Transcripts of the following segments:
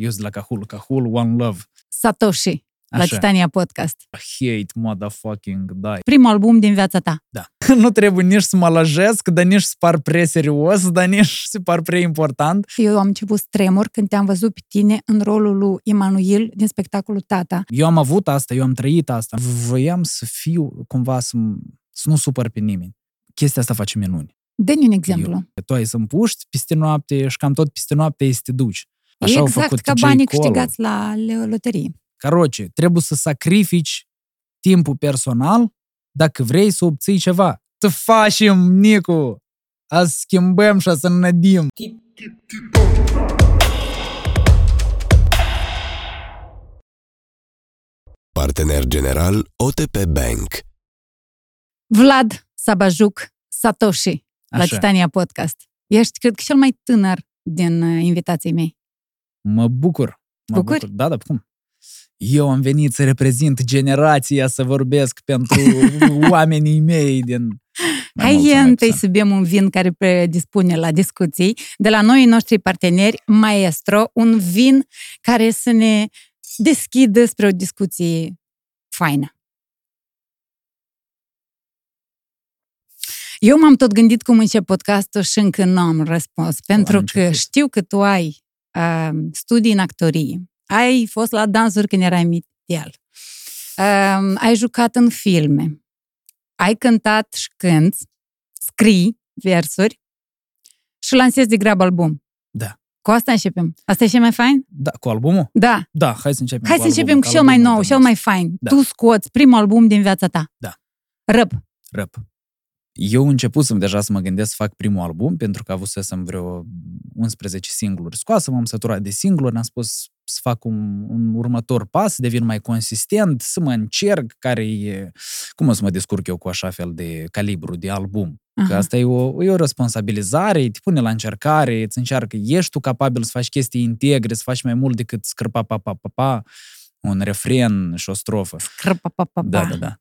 Eu sunt la Cahul, Cahul, One Love. Satoshi, la Așa. Titania Podcast. Hate, motherfucking, da. Primul album din viața ta. nu trebuie nici să mă lăjesc, dar nici să par prea serios, dar nici să par prea important. Eu am început să tremur când te-am văzut pe tine în rolul lui Emanuel din spectacolul Tata. Eu am avut asta, eu am trăit asta. Voiam să fiu cumva să, să nu supăr pe nimeni. Chestia asta face minuni. Dă-ne un exemplu. Eu, tu ai să împuști peste noapte și cam tot peste noapte ei să te duci. Așa au exact făcut ca J. banii Cole. câștigați la le- loterie. Caroce, trebuie să sacrifici timpul personal dacă vrei să obții ceva. Să facem, Nicu! A să schimbăm și a să înădim. Partener general OTP Bank. Vlad Sabajuc Satoshi la Așa. Titania Podcast. Ești, cred că, cel mai tânăr din uh, invitații mei. Mă bucur. Mă Bucuri? bucur. Da, da, cum? Eu am venit să reprezint generația, să vorbesc pentru oamenii mei din... Mai Hai mult sau mai întâi puțin. să bem un vin care predispune la discuții. De la noi, noștri parteneri, Maestro, un vin care să ne deschidă spre o discuție faină. Eu m-am tot gândit cum încep podcastul și încă nu am răspuns, pentru că început. știu că tu ai uh, studii în actorie, ai fost la dansuri când erai mitel, uh, ai jucat în filme, ai cântat și cânti, scrii versuri și lansezi de grab album. Da. Cu asta începem. Asta e cel mai fain? Da, cu albumul? Da. Da, hai să începem Hai cu să începem albumul, cu cel mai albumul nou, de cel mai fain. Da. Tu scoți primul album din viața ta. Da. Răp. Rap. Eu începusem deja să mă gândesc să fac primul album, pentru că avusesem vreo 11 singluri scoase, m-am săturat de singluri, am spus să fac un, un următor pas, să devin mai consistent, să mă încerc care e, cum o să mă descurc eu cu așa fel de calibru de album. Că Aha. asta e o, e o responsabilizare, te pune la încercare, îți încearcă, ești tu capabil să faci chestii integre, să faci mai mult decât scârpa pa pa pa pa, un refren și o strofă. Crăpa, pa, pa, Da, pa. da, da.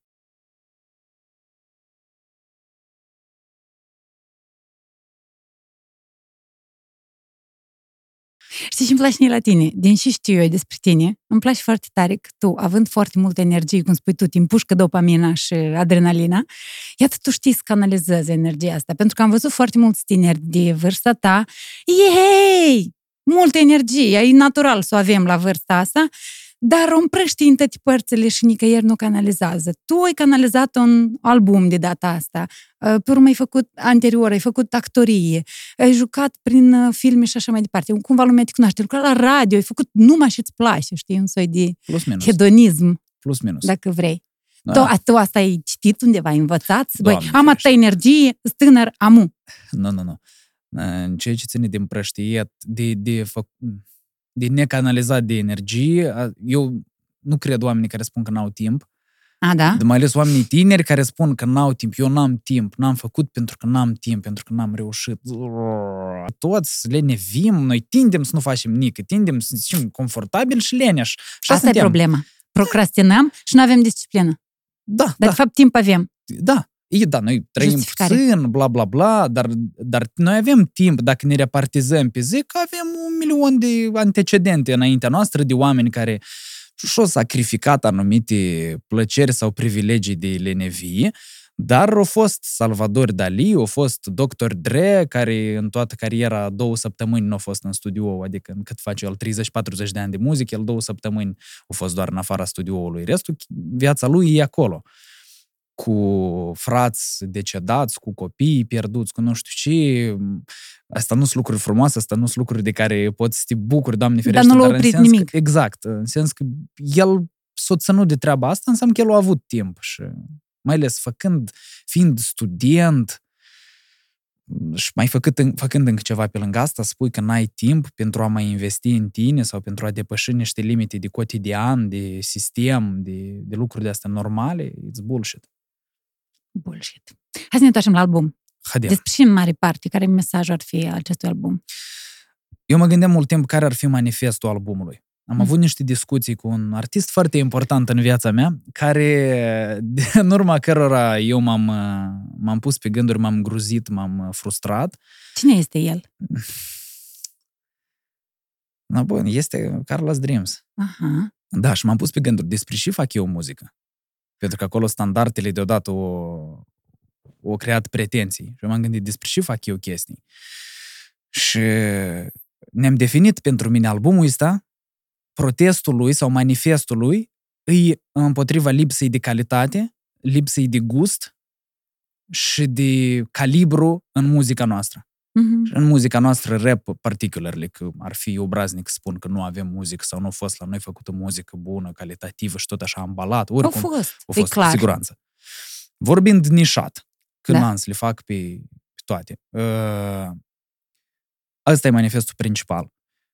Știi ce îmi place mie la tine? Din și știu eu despre tine, îmi place foarte tare că tu, având foarte multă energie, cum spui tu, te împușcă dopamina și adrenalina, iată, tu știi să canalizezi energia asta. Pentru că am văzut foarte mulți tineri de vârsta ta, ei, multă energie, e natural să o avem la vârsta asta, dar o împrăști în toate părțile și nicăieri nu canalizează. Tu ai canalizat un album de data asta, Uh, pe urmă ai făcut anterior, ai făcut actorie, ai jucat prin uh, filme și așa mai departe. Cumva lumea te cunoaște, ai lucrat la radio, ai făcut numai și îți place, știi, un soi de Plus minus. hedonism, Plus minus. dacă vrei. Da. Tu, a, tu asta ai citit undeva, ai învățat? Băi, Doamne am atâta ferește. energie, sunt tânăr, amu. Nu, nu, nu. În ceea ce ține de împrăștiet, de, de, fă, de necanalizat de energie, a- eu nu cred oamenii care spun că n-au timp, A, da? de mai ales oamenii tineri care spun că n-au timp. Eu n-am timp, n-am făcut pentru că n-am timp, pentru că n-am reușit. Toți lenevim, noi tindem să nu facem nică, tindem să fim confortabili și leneși. Și Asta e suntem. problema. Procrastinăm și nu avem disciplină. Da, Dar, da, de fapt, timp avem. da. E, da, noi trăim Justificare. puțin, bla, bla, bla, dar, dar noi avem timp, dacă ne repartizăm pe zi, că avem un milion de antecedente înaintea noastră de oameni care și-au sacrificat anumite plăceri sau privilegii de lenevie, dar au fost Salvador Dali, au fost Dr. Dre, care în toată cariera două săptămâni nu a fost în studio, adică în cât face el 30-40 de ani de muzică, el două săptămâni a fost doar în afara studioului. Restul, viața lui e acolo cu frați decedați, cu copii pierduți, cu nu știu ce. Asta nu sunt lucruri frumoase, asta nu sunt lucruri de care poți să te bucuri, Doamne ferește. nu l-a în oprit sens nimic. Că, exact, în sens că el s-a ținut de treaba asta, înseamnă că el a avut timp și mai ales făcând, fiind student și mai făcând, făcând încă ceva pe lângă asta, spui că n-ai timp pentru a mai investi în tine sau pentru a depăși niște limite de cotidian, de sistem, de, de lucruri de astea normale, it's bullshit. Bullshit. Hai să ne întoarcem la album. Hader. Despre și în mare parte, care mesajul ar fi al acestui album? Eu mă gândeam mult timp care ar fi manifestul albumului. Am Mm. avut niște discuții cu un artist foarte important în viața mea, care, de- în urma cărora eu m-am, uh, m-am pus pe gânduri, m-am gruzit, m-am uh, frustrat. Cine este el? Na, bun, este Carlos Dreams. Aha. Da, și m-am pus pe gânduri despre ce fac eu muzică. Pentru că acolo standardele deodată o, o creat pretenții. Și m-am gândit despre ce fac eu chestii. Și ne-am definit pentru mine albumul ăsta, protestul lui sau manifestul lui, îi împotriva lipsei de calitate, lipsei de gust și de calibru în muzica noastră. Mhm. În muzica noastră, rap particularly, că ar fi obraznic să spun că nu avem muzică sau nu a fost la noi făcută muzică bună, calitativă și tot așa ambalat. Au Oricum, fost, a e fost, cu clar. siguranță. Vorbind nișat, când Da. am să le fac pe, pe toate. Uh, ăsta e manifestul principal.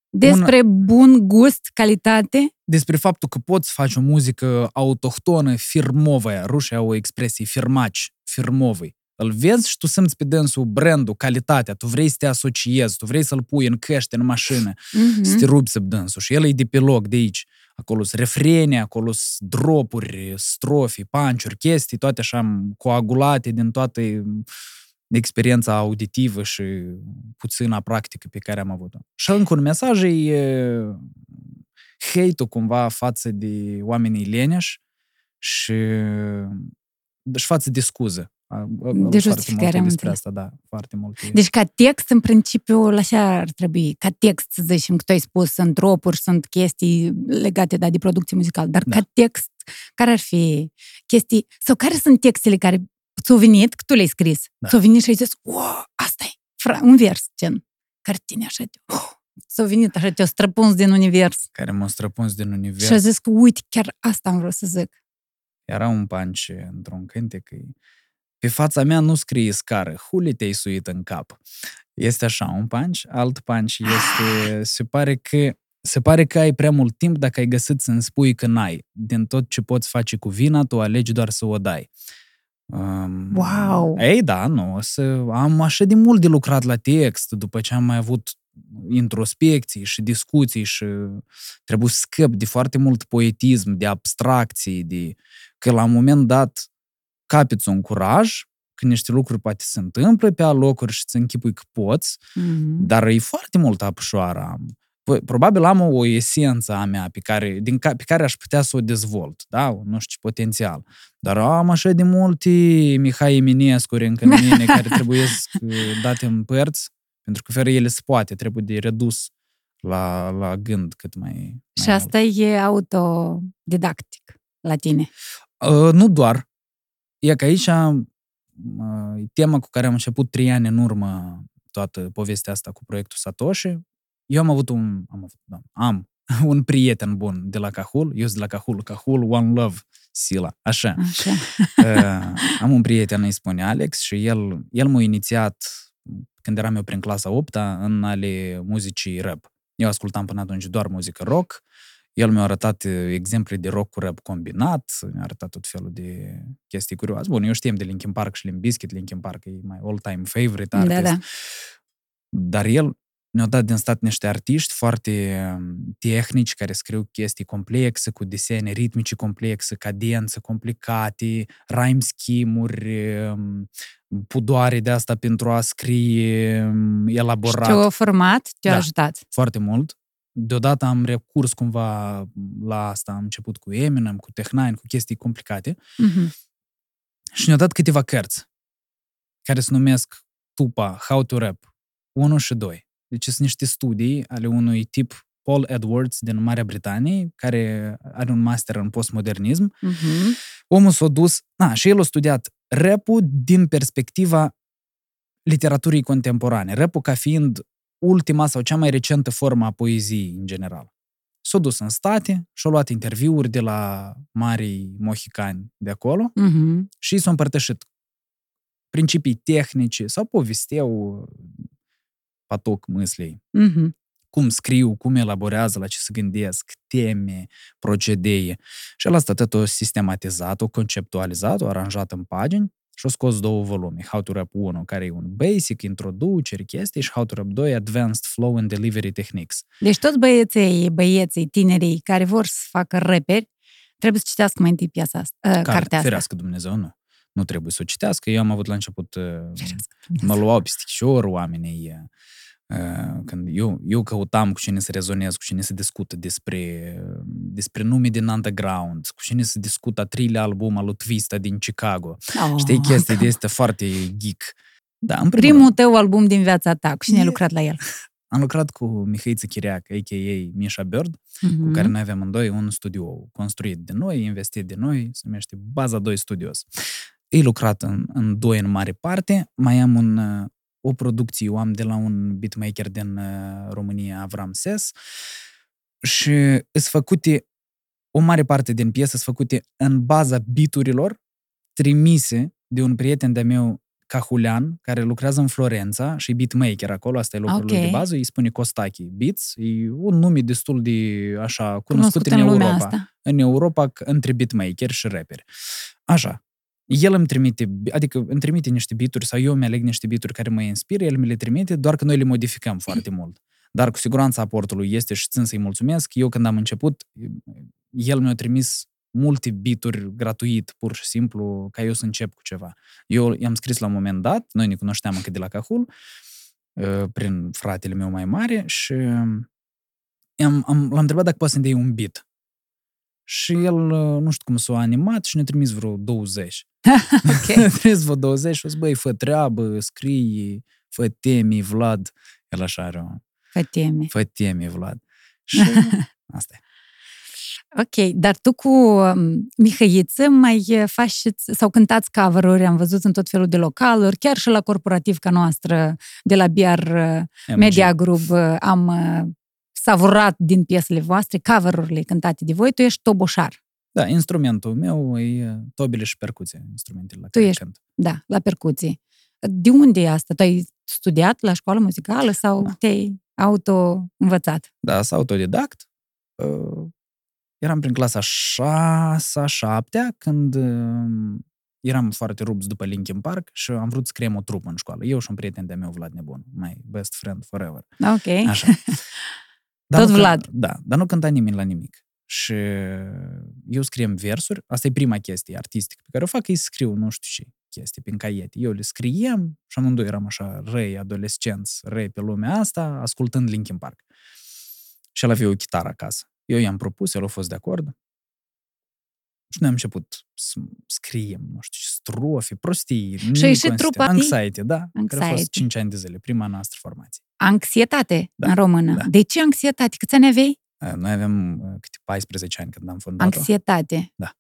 Despre bun gust, calitate, Despre faptul că poți face o muzică autohtonă, firmovă, rușii au o expresie, firmaci, firmovăi. Îl vezi și tu simți pe dânsul brandul, calitatea, tu vrei să te asociezi, tu vrei să-l pui în căște, în mașină, Mhm. să te rupi sub dânsul. Și el e de pe loc, de aici. Acolo sunt refrene, acolo sunt dropuri, strofi, panciuri, chestii, toate așa coagulate din toată experiența auditivă și puțină practică pe care am avut-o. Și încă un mesaj e hate-ul cumva față de oamenii leneși și, și față de scuză. A- a- De foarte multe justificare, am despre înțeles. asta, da, foarte multe. Deci ca text, în principiu, la așa ar trebui. Ca text, să zicem, că tu ai spus, sunt dropuri, sunt chestii legate da, de producție muzicală, dar Da. ca text, care ar fi chestii, sau care sunt textele care ți-au venit, că tu le-ai scris, Da. ți-au venit și ai zis, wow, asta e, fra, un vers, gen, care tine așa, te, oh, ți-au venit așa, te-au străpuns din univers. care m-a străpuns din univers. Și a zis că, uite, chiar asta am vrut să zic. Era un punch într-un cântec. e, Pe fața mea nu scrie scară, huli te-ai suit în cap. Este așa un punch. Alt punch este, se pare că se pare că ai prea mult timp dacă ai găsit să-mi spui că n-ai. Din tot ce poți face cu vina, tu alegi doar să o dai. Um, Wow! Ei, da, nu. Să, am așa de mult de lucrat la text, după ce am mai avut introspecții și discuții și trebuie să scăp de foarte mult poetism, de abstracții, de... că la un moment dat capiți un curaj, că niște lucruri poate se întâmplă pe alocuri și ți închipui că poți, Mhm. dar e foarte mult apșoară. am. Păi, Probabil am o, o esență a mea pe care, din ca, pe care aș putea să o dezvolt, da? Nu știu ce potențial. Dar am așa de multe Mihai eminescu încă în mine care trebuie să date în părți, pentru că fără ele se poate, trebuie de redus la, la gând cât mai, mai Și asta e autodidactic la tine. Uh, nu doar. E că aici uh, e tema cu care am început trei ani în urmă toată povestea asta cu proiectul Satoshi. Eu am avut un, am, avut, da, am un prieten bun de la Cahul, eu sunt de la Cahul, Cahul One Love, Sila, așa. Așa. Uh, am un prieten, îi spune Alex, și el, el m-a inițiat când eram eu prin clasa 8 în ale muzicii rap. Eu ascultam până atunci doar muzică rock, el mi-a arătat uh, exemple de rock cu rap combinat, mi-a arătat tot felul de chestii curioase. Bun, eu știam de Linkin Park și Limp Bizkit, Linkin Park e my all-time favorite artist. Da, da. Dar el ne-a dat din stat niște artiști foarte um, tehnici care scriu chestii complexe, cu desene ritmice complexe, cadențe complicate, rhyme scheme-uri, um, pudoare de asta pentru a scrie um, Și elaborat te-a format, te-a Da. ajutat. foarte mult. Deodată am recurs cumva la asta, am început cu Eminem, cu Tech9, cu chestii complicate Mhm. și ne-a dat câteva cărți care se numesc Tupa, How to Rap 1 și 2. Deci sunt niște studii ale unui tip Paul Edwards din Marea Britanie, care are un master în postmodernism. Mhm. Omul s-a dus, na, și el a studiat rap din perspectiva literaturii contemporane. rap ca fiind ultima sau cea mai recentă formă a poeziei în general. S-a dus în state și a luat interviuri de la marii mohicani de acolo Mhm. și s-au împărtășit principii tehnice sau povesteau patoc mâslei. Mhm. Cum scriu, cum elaborează, la ce se gândesc, teme, procedee. Și el asta tot o sistematizat, o conceptualizat, o aranjat în pagini și o scos două volume. How to Rap 1, care e un basic, introduceri, chestii, și How to Rap 2, Advanced Flow and Delivery Techniques. Deci toți băieții, băieții, tinerii care vor să facă reperi, trebuie să citească mai întâi piesa asta, uh, Care, cartea asta. ferească Dumnezeu, nu. Nu trebuie să o citească. Eu am avut la început uh, Ferească mă Dumnezeu. luau pe stichișor oamenii. Uh, Când eu, eu căutam cu cine să rezonez, cu cine să discută despre, despre nume din underground, cu cine să discută a treilea album al lui Twista din Chicago. Oh, Știi, chestii de este foarte geek. Da, în primul Primul rând, tău album din viața ta, cu cine ai E- lucrat la el? am lucrat cu Mihaiță Chiriac, a.k.a. Misha Bird, cu Mhm. care noi avem în doi un studio construit de noi, investit de noi, se numește Baza 2 Studios. Ei lucrat în, în doi în mare parte, mai am un, uh, o producție, o am de la un beatmaker din uh, România, Avram Ses, și sunt făcute, o mare parte din piese sunt făcute în baza biturilor trimise de un prieten de meu, Cahulean, care lucrează în Florența și e beatmaker acolo, asta e locul lui de Ok. bază, îi spune Costachi Beats, e un nume destul de așa cunoscut, Cunoscut în în lumea Europa asta. în Europa c- între beatmaker și rapperi. Așa. El îmi trimite, adică îmi trimite niște bituri sau eu îmi aleg niște bituri care mă inspiră, el mi le trimite, doar că noi le modificăm foarte mult. Dar cu siguranță aportul lui este și țin să-i mulțumesc. Eu când am început, el mi-a trimis multe bituri gratuit, pur și simplu, ca eu să încep cu ceva. Eu i-am scris la un moment dat, noi ne cunoșteam încă de la Cahul, uh, prin fratele meu mai mare și am, am, l-am întrebat dacă poate să-mi dea un beat. Și el, uh, nu știu cum s-a animat și ne-a trimis vreo 20. Ok. ne-a trimis vreo 20 și a zis, băi, fă treabă, scrie, fă temi, Vlad. El așa are o, Fă teme. fă temi, Vlad. Și asta e. Ok, dar tu cu um, Mihăiță mai uh, faci și- sau cântați cover-uri, am văzut în tot felul de localuri, chiar și la corporativ ca noastră, de la BR uh, MG. Media Group, uh, am uh, savurat din piesele voastre, cover-urile cântate de voi, tu ești toboșar, Da, instrumentul meu e uh, tobile și percuție, instrumentele la Tu care ești- cânt. da, la percuții. De unde e asta? Tu ai studiat la școală muzicală sau Da. te-ai auto-învățat? Da, sunt autodidact. Uh, Eram prin clasa 6 7 când uh, eram foarte rupți după Linkin Park și am vrut să creăm o trupă în școală. Eu și un prieten de-a meu, Vlad Nebun, my best friend forever. Ok. Așa. Tot nu Vlad. Cânta, da, dar nu cânta nimeni la nimic. Și eu scriem versuri, asta e prima chestie artistică pe care o fac, e să scriu nu știu ce chestii prin caiete. Eu le scriem și amândoi eram așa răi, adolescenți, răi pe lumea asta, ascultând Linkin Park. Și el avea o chitară acasă. Eu i-am propus, el a fost de acord. Și noi am început să scriem, nu știu, ce, strofe, prostii. Și a ieșit trupa Anxiety, da. Care a Anxiety. fost 5 ani de zile, prima noastră formație. Anxietate Da, în română. da. De ce anxietate? Câți ani aveai? Uh, Noi avem uh, câte 14 ani când am fondat-o. Anxietate. Da.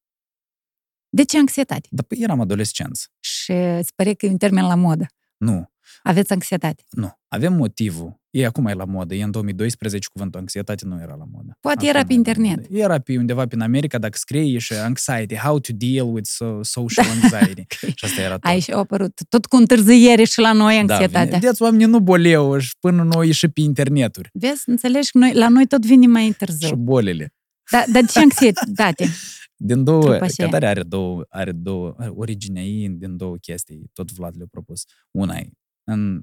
De ce anxietate? Dar păi eram adolescenți. Și îți pare că e un termen la modă. Nu, Aveți anxietate. nu. Avem motivul. E acum e la modă. E în 2012 cuvântul anxietate nu era la modă. Poate Acum era e pe la internet. modă. Era pe undeva prin America, dacă scrie și anxiety, how to deal with so, social anxiety. și asta era tot. Ai și au apărut tot cu întârziere și la noi da, anxietatea. vine- vedeți, oamenii nu boleu și până nu au ieșit pe interneturi. Vezi, înțelegi? Noi, la noi tot vine mai Și târziu. bolile. Da, dar de ce anxietate? Din două, Trupa aceea. Catare are două, are două, are originea ei din două chestii. Tot Vlad le-a propus. Una e, în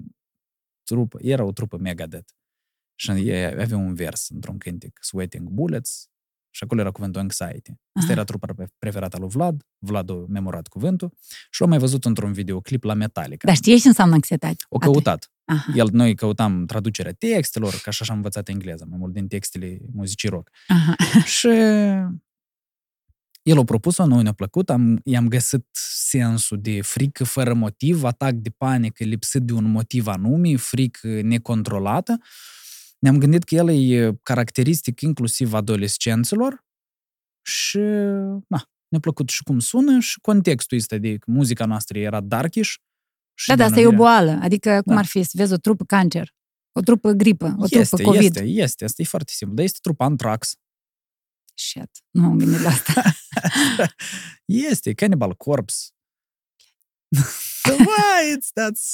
trupă, era o trupă Megadeth. Și ei avea un vers într-un cântec, Sweating Bullets, și acolo era cuvântul anxiety. Asta Aha. era trupa pre- preferată lui Vlad, Vlad a memorat cuvântul și l-a mai văzut într-un videoclip la Metallica. Dar știi ce înseamnă anxietate? O căutat. Aha, El, noi căutam traducerea textelor, ca și așa am învățat engleză, mai mult din textele muzicii rock. aha. Și el a propus-o, noi ne-a plăcut, am, i-am găsit sensul de frică fără motiv, atac de panică lipsit de un motiv anume, frică necontrolată. Ne-am gândit că el e caracteristic inclusiv adolescenților și na, ne-a plăcut și cum sună și contextul ăsta de că muzica noastră era darkish. Și Da, da, asta e o denumirea- boală. Adică, cum Da. ar fi să vezi o trupă cancer, o trupă gripă, o este, trupă COVID. Este, este, asta e foarte simplu. Dar este trupa Anthrax. Shit, nu am gândit la asta. este, Cannibal Corpse. Why? It's that's...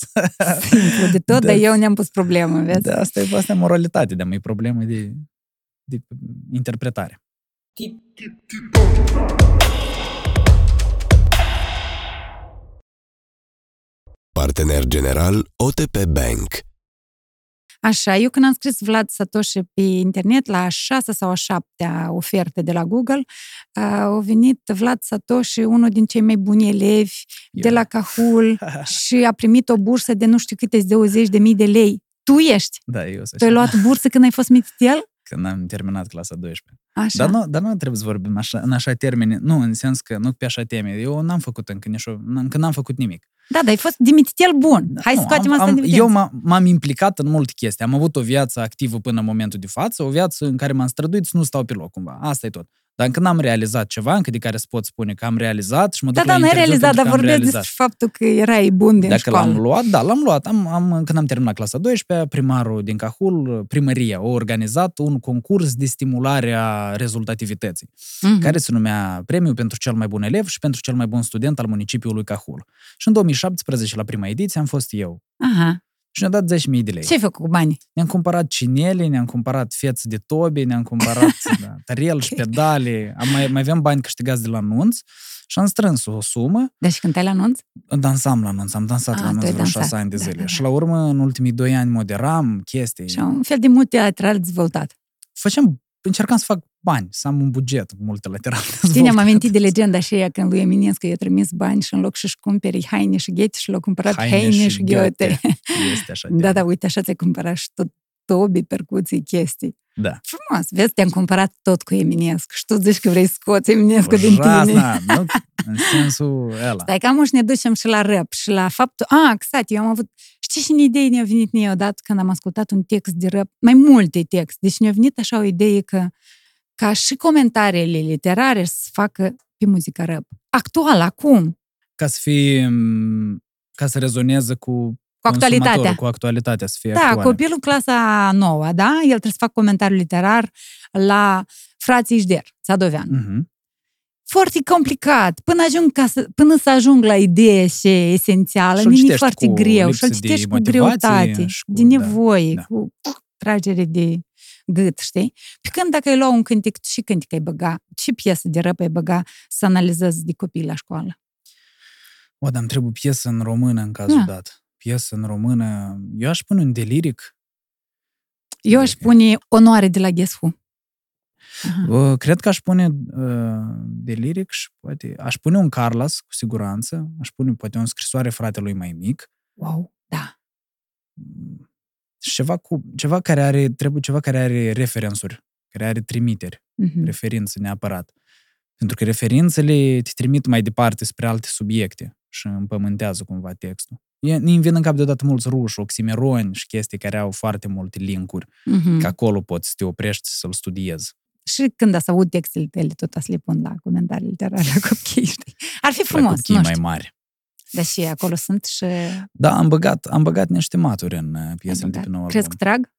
Simplu de tot, dar That's- eu ne-am pus problemă, vezi? Da, asta e, asta e moralitate, dar mai e problemă de, de interpretare. Partener general OTP Bank. Așa, eu când am scris Vlad Satoshi pe internet, la a șasea sau a șaptea ofertă de la Google, a au venit Vlad Satoshi, unul din cei mai buni elevi de Eu. la Cahul și a primit o bursă de nu știu câte 20 de mii de lei. Tu ești. Da, eu sunt Tu ai luat bursă când ai fost mititel? Când am terminat clasa 12. Așa. Dar nu, dar nu trebuie să vorbim așa, în așa termeni. Nu, în sens că nu pe așa teme. Eu n-am făcut încă nici o, încă n-am făcut nimic. Da, dar ai fost dimititel bun. Hai să Nu, scoatem am, asta în am, evidență. Eu m-am, m-am implicat în multe chestii. Am avut o viață activă până în momentul de față, o viață în care m-am străduit să nu stau pe loc cumva. Asta e tot. Dar încă n-am realizat ceva, încă de care să pot spune că am realizat și mă Da, duc da, la n-ai interviu realizat, pentru dar că am vorbesc realizat. despre faptul că erai bun din Dacă școală. l-am luat, da, l-am luat. Am, am, când am terminat clasa 12 primarul din Cahul, primăria, a organizat un concurs de stimulare a rezultativității, Mhm. care se numea Premiul pentru cel mai bun elev și pentru cel mai bun student al municipiului Cahul. Și în 2017, la prima ediție, am fost eu. Aha. Și ne-a dat 10.000 de lei. Ce ai făcut cu banii? Ne-am cumpărat cinele, ne-am cumpărat fețe de tobe, ne-am cumpărat da, tariel și pedale. Am mai, mai aveam bani câștigați de la anunț și am strâns o sumă. Deci când ai la anunț? Dansam la anunț, am dansat Ah, la anunț tu ai vreo dansat. șase ani de Da, zile. da, da. Și la urmă, în ultimii doi ani, moderam chestii. Și un fel de multilateral dezvoltat. Făceam, încercam să fac bani, să am un buget multilateral. Știi, ne-am amintit de legenda și ea când lui Eminescu i-a trimis bani și în loc să-și cumpere haine și ghete și l-a cumpărat haine, și ghete. Este așa. Da, da, uite, așa ți-ai cumpărat și tot tobi, percuții, chestii. Da. Frumos, vezi, te-am cumpărat tot cu Eminescu și tu zici că vrei să scoți Eminescu din tine. Ужасно, nu? În sensul ăla. Stai, cam și ne ducem și la rap și la faptul... A, exact, eu am avut... Știi și în idei ne-a venit mie odată când am ascultat un text de rap, mai multe texte. Deci ne-a venit așa o idee că ca și comentariile literare să se facă pe muzica rap. Actual, acum, Ca să fie, m, ca să rezoneze cu cu actualitatea. consumatorul, cu actualitatea, să fie Da, actuală. copilul clasa nouă, da? El trebuie să facă comentariu literar la frații Ișder, Sadovean. Mhm. Foarte complicat. Până, ajung ca să, până să ajung la ideea și esențială, Și o mi e citești foarte cu greu. lipsă Și-l de citești cu motivație greutate, și cu- de da, nevoie, da. cu tragere de gât, știi? Pe când dacă ai lua un cântec, și cântec ai băga, și piesă de rap ai băga, să analizezi de copii la școală. O, dar îmi trebuie piesă în română în cazul Da. dat. Piesă în română. Eu aș pune un deliric. Eu aș Ok. pune onoare de la Guess Who. Aha. Uh, Cred că aș pune uh, deliric și poate... Aș pune un Carlos, cu siguranță. Aș pune poate o scrisoare fratelui mai mic. Wow, da. Și ceva, cu, ceva care are, trebuie ceva care are referențuri, care are trimiteri, Mhm. referințe neapărat. Pentru că referințele te trimit mai departe spre alte subiecte și împământează cumva textul. E- Îmi vin în cap deodată mulți ruși, oximeroni și chestii care au foarte multe linkuri, Mhm. că acolo poți să te oprești să-l studiezi. Și când să aud textele tale, tot să le pun la comentarii literare la copii, știi? Ar fi La frumos, copii nu mai știu. mari. Dar și acolo sunt și... Da, am băgat, am băgat niște maturi în uh, piesele de Ai pe nou băgat. Crezi album. că trag?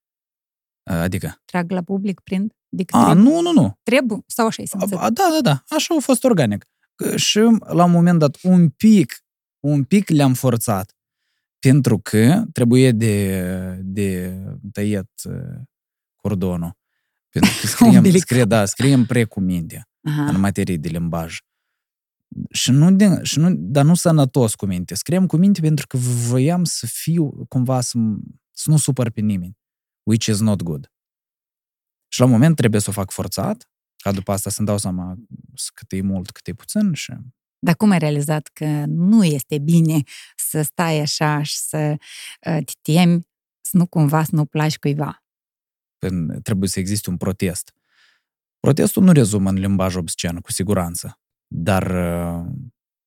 Adică? Trag la public, prind? Adică A, trebuie? nu, nu, nu. trebuie? Sau așa e A, simțit? a, da, da, da. Așa a fost organic. Că Și la un moment dat, un pic, un pic le-am forțat. Pentru că trebuie de, de tăiat uh, cordonul. Pentru că scriem, Umbilical. scrie, da, scriem precuminte Aha. în materie de limbaj. Și nu, de, și nu, dar nu sănătos cu minte. Scriem cu minte pentru că voiam să fiu cumva să, să nu supăr pe nimeni. Which is not good. Și la un moment trebuie să o fac forțat, ca după asta să-mi dau seama cât e mult, cât e puțin și Dar cum ai realizat că nu este bine să stai așa și să uh, te temi, să nu cumva să nu placi cuiva? când trebuie să existe un protest. Protestul nu rezumă în limbaj obscen, cu siguranță, dar uh,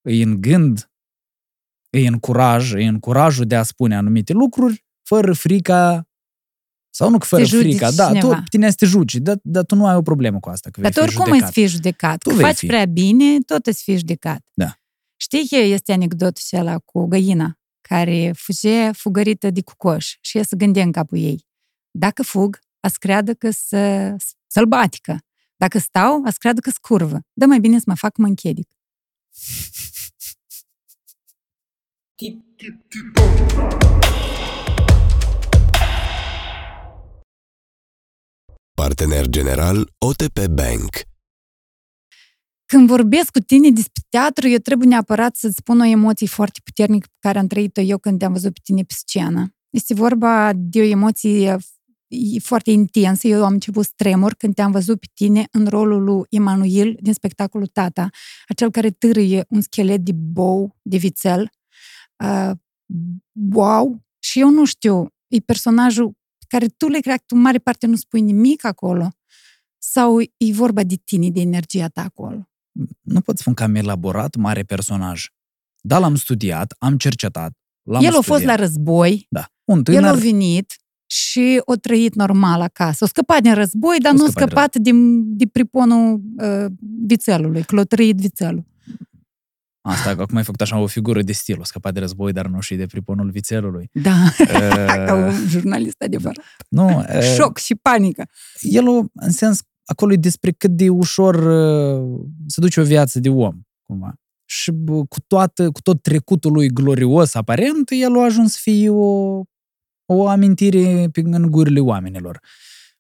e în gând, e în curaj, e în curajul de a spune anumite lucruri fără frica sau nu că fără Te judici frica, da, tu cineva. pe tine să te juci, dar, dar tu nu ai o problemă cu asta, că vei Dar tu fi oricum judecat. îți fii judecat. Tu Că vei faci fi. prea bine, tot îți fii judecat. Da. Știi că este anecdotul ăla cu găina care fuge fugărită de cucoș și ea se gândea în capul ei. Dacă fug, ați creadă că să sălbatică. Dacă stau, ați creadă că scurvă. Dă mai bine să mă fac mânchedic. Partener general OTP Bank. Când vorbesc cu tine despre teatru, eu trebuie neapărat să-ți spun o emoție foarte puternică pe care am trăit-o eu când te-am văzut pe tine pe scenă. Este vorba de o emoție e foarte intensă. Eu am început să tremur când te-am văzut pe tine în rolul lui Emanuel din spectacolul Tata, acel care târâie un schelet de bou, de vițel. Uh, wow! Și eu nu știu, e personajul pe care tu le cred că tu în mare parte nu spui nimic acolo? Sau e vorba de tine, de energia ta acolo? Nu pot spun că am elaborat mare personaj. Da, l-am studiat, am cercetat, l-am El a studiat. fost la război, Da. Un el tânăr, a venit și a trăit normal acasă. A scăpat din război, dar A nu a scăpat din scăpat din, din priponul uh, vițelului, că l-a trăit vițelul. Asta, că acum ai făcut așa o figură de stil, o scăpat de război, dar nu și de priponul vițelului. Da, ca Uh, un jurnalist adevărat. nu, uh, Șoc și panică. el, o- în sens, acolo e despre cât de ușor uh, se duce o viață de om, cumva. Și bă, cu, toată, cu tot trecutul lui glorios aparent, el a ajuns să fie o, o amintire pe, în gurile oamenilor.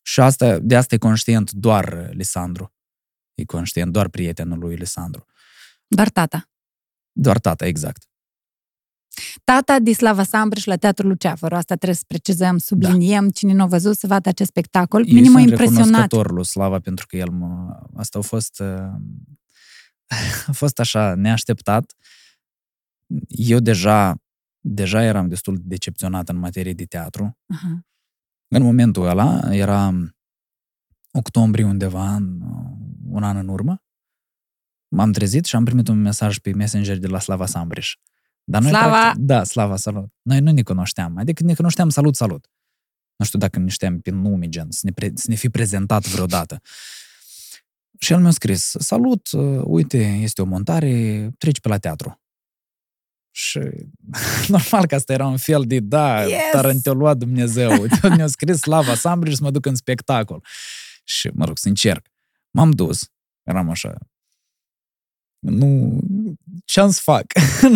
Și asta, de asta e conștient doar Lisandru. E conștient doar prietenul lui Lisandru. Doar tata. Doar tata, exact. Tata de Slava Sambriș la Teatrul Luceafăru. Asta trebuie să precizăm, subliniem. Cine nu a văzut să vadă acest spectacol. Eu Minim m-a sunt impresionat. recunoscător lui Slava pentru că el mă... Asta a fost... uh, A fost așa neașteptat. Eu deja, deja eram destul de decepționat în materie de teatru. Aha. În momentul ăla, era octombrie undeva, în, un an în urmă, m-am trezit și am primit un mesaj pe Messenger de la Slava Sambriș. Dar noi, Slava! practic, da, Slava, salut. Noi nu ne cunoșteam. Adică ne cunoșteam salut, salut. Nu știu dacă ne știam pe nume, gen, să ne, pre- să ne fi prezentat vreodată. Și el mi-a scris, salut, uh, uite, este o montare, treci pe la teatru. Și normal că asta era un fel de, da, Yes! yes! te-a luat Dumnezeu. Mi-a scris Slava Sambriș să mă duc în spectacol. Și, mă rog, să încerc. M-am dus, eram așa, nu, ce am să fac?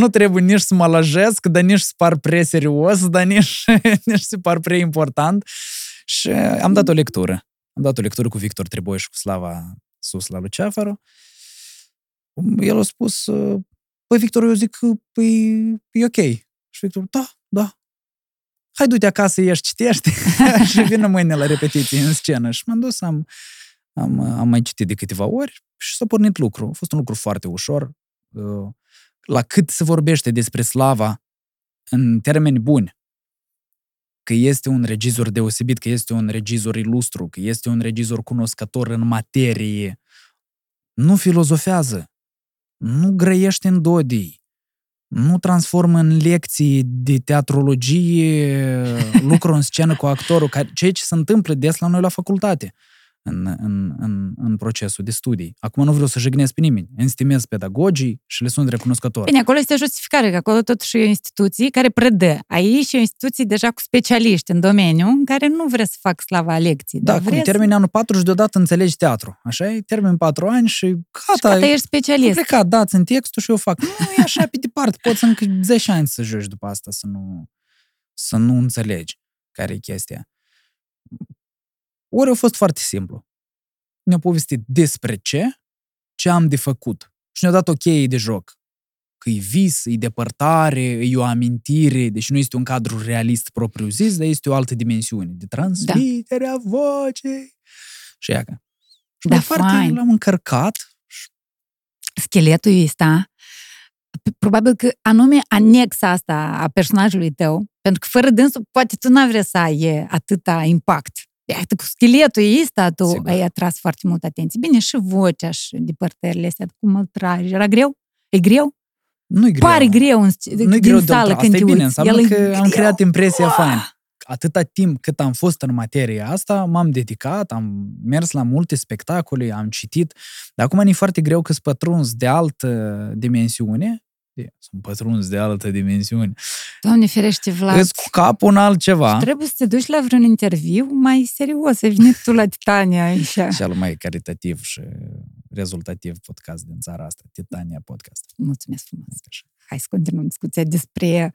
nu trebuie nici să mă lăjesc, dar nici să par prea serios, dar nici, nici să par prea important. Și am dat o lectură. Am dat o lectură cu Victor Treboi și cu Slava sus la Luceafăru. El a spus, păi Victor, eu zic că păi, e ok. Și Victor, da, da. Hai du-te acasă, ieși, citește și vină mâine la repetiție în scenă. Și m-am dus, am, am, am mai citit de câteva ori și s-a pornit lucru. A fost un lucru foarte ușor. Uh, La cât se vorbește despre Slava în termeni buni, că este un regizor deosebit, că este un regizor ilustru, că este un regizor cunoscător în materie, nu filozofează, nu grăiește în dodii, nu transformă în lecții de teatrologie lucru în scenă cu actorul, care, ceea ce se întâmplă des la noi la facultate în, în, în, în procesul de studii. Acum nu vreau să jignesc pe nimeni. Înstimez pedagogii și le sunt recunoscător. Bine, acolo este justificare, că acolo totuși e o instituție care predă. Aici e o instituție deja cu specialiști în domeniu, în care nu vrea să fac slava lecții. Da, dar cum vrea termini anul 4 și deodată înțelegi teatru. Așa e? Termin 4 ani și gata. Gata, ești Am specialist. plecat, dați în textul și eu fac. Nu, e așa pe departe. Poți încă 10 ani să joci după asta, să nu, să nu înțelegi care e chestia. Ori a fost foarte simplu. Ne-a povestit despre ce, ce am de făcut. Și ne-a dat o cheie de joc. Că e vis, e depărtare, e o amintire, deci nu este un cadru realist propriu-zis, dar este o altă dimensiune de transmiterea da. vocei. Și ia că. Și Da, mai departe fain. l-am încărcat Scheletul ăsta, probabil că anume anexa asta a personajului tău, pentru că fără dânsul poate tu n-ai vrea să ai atâta impact. Iată, cu scheletul ăsta tu Sigur. ai atras foarte mult atenție. Bine, și vocea și depărtările astea, cum îl tragi. Era greu? E greu? Nu-i greu. Pare greu în, Nu-i din greu de sală Asta când e te bine, uiți. înseamnă El e că am greu. creat impresia Uah! faină. Atâta timp cât am fost în materia asta, m-am dedicat, am mers la multe spectacole, am citit, dar acum e foarte greu că sunt pătruns de altă dimensiune, E, sunt pătruns de altă dimensiune, Doamne ferește, Vlad. îți cu capul în altceva. Și trebuie să te duci la vreun interviu mai serios. Ai venit tu la Titania aici. Cel mai caritativ și rezultativ podcast din țara asta, Titania Podcast. Mulțumesc frumos. Așa. Hai să continuăm discuția despre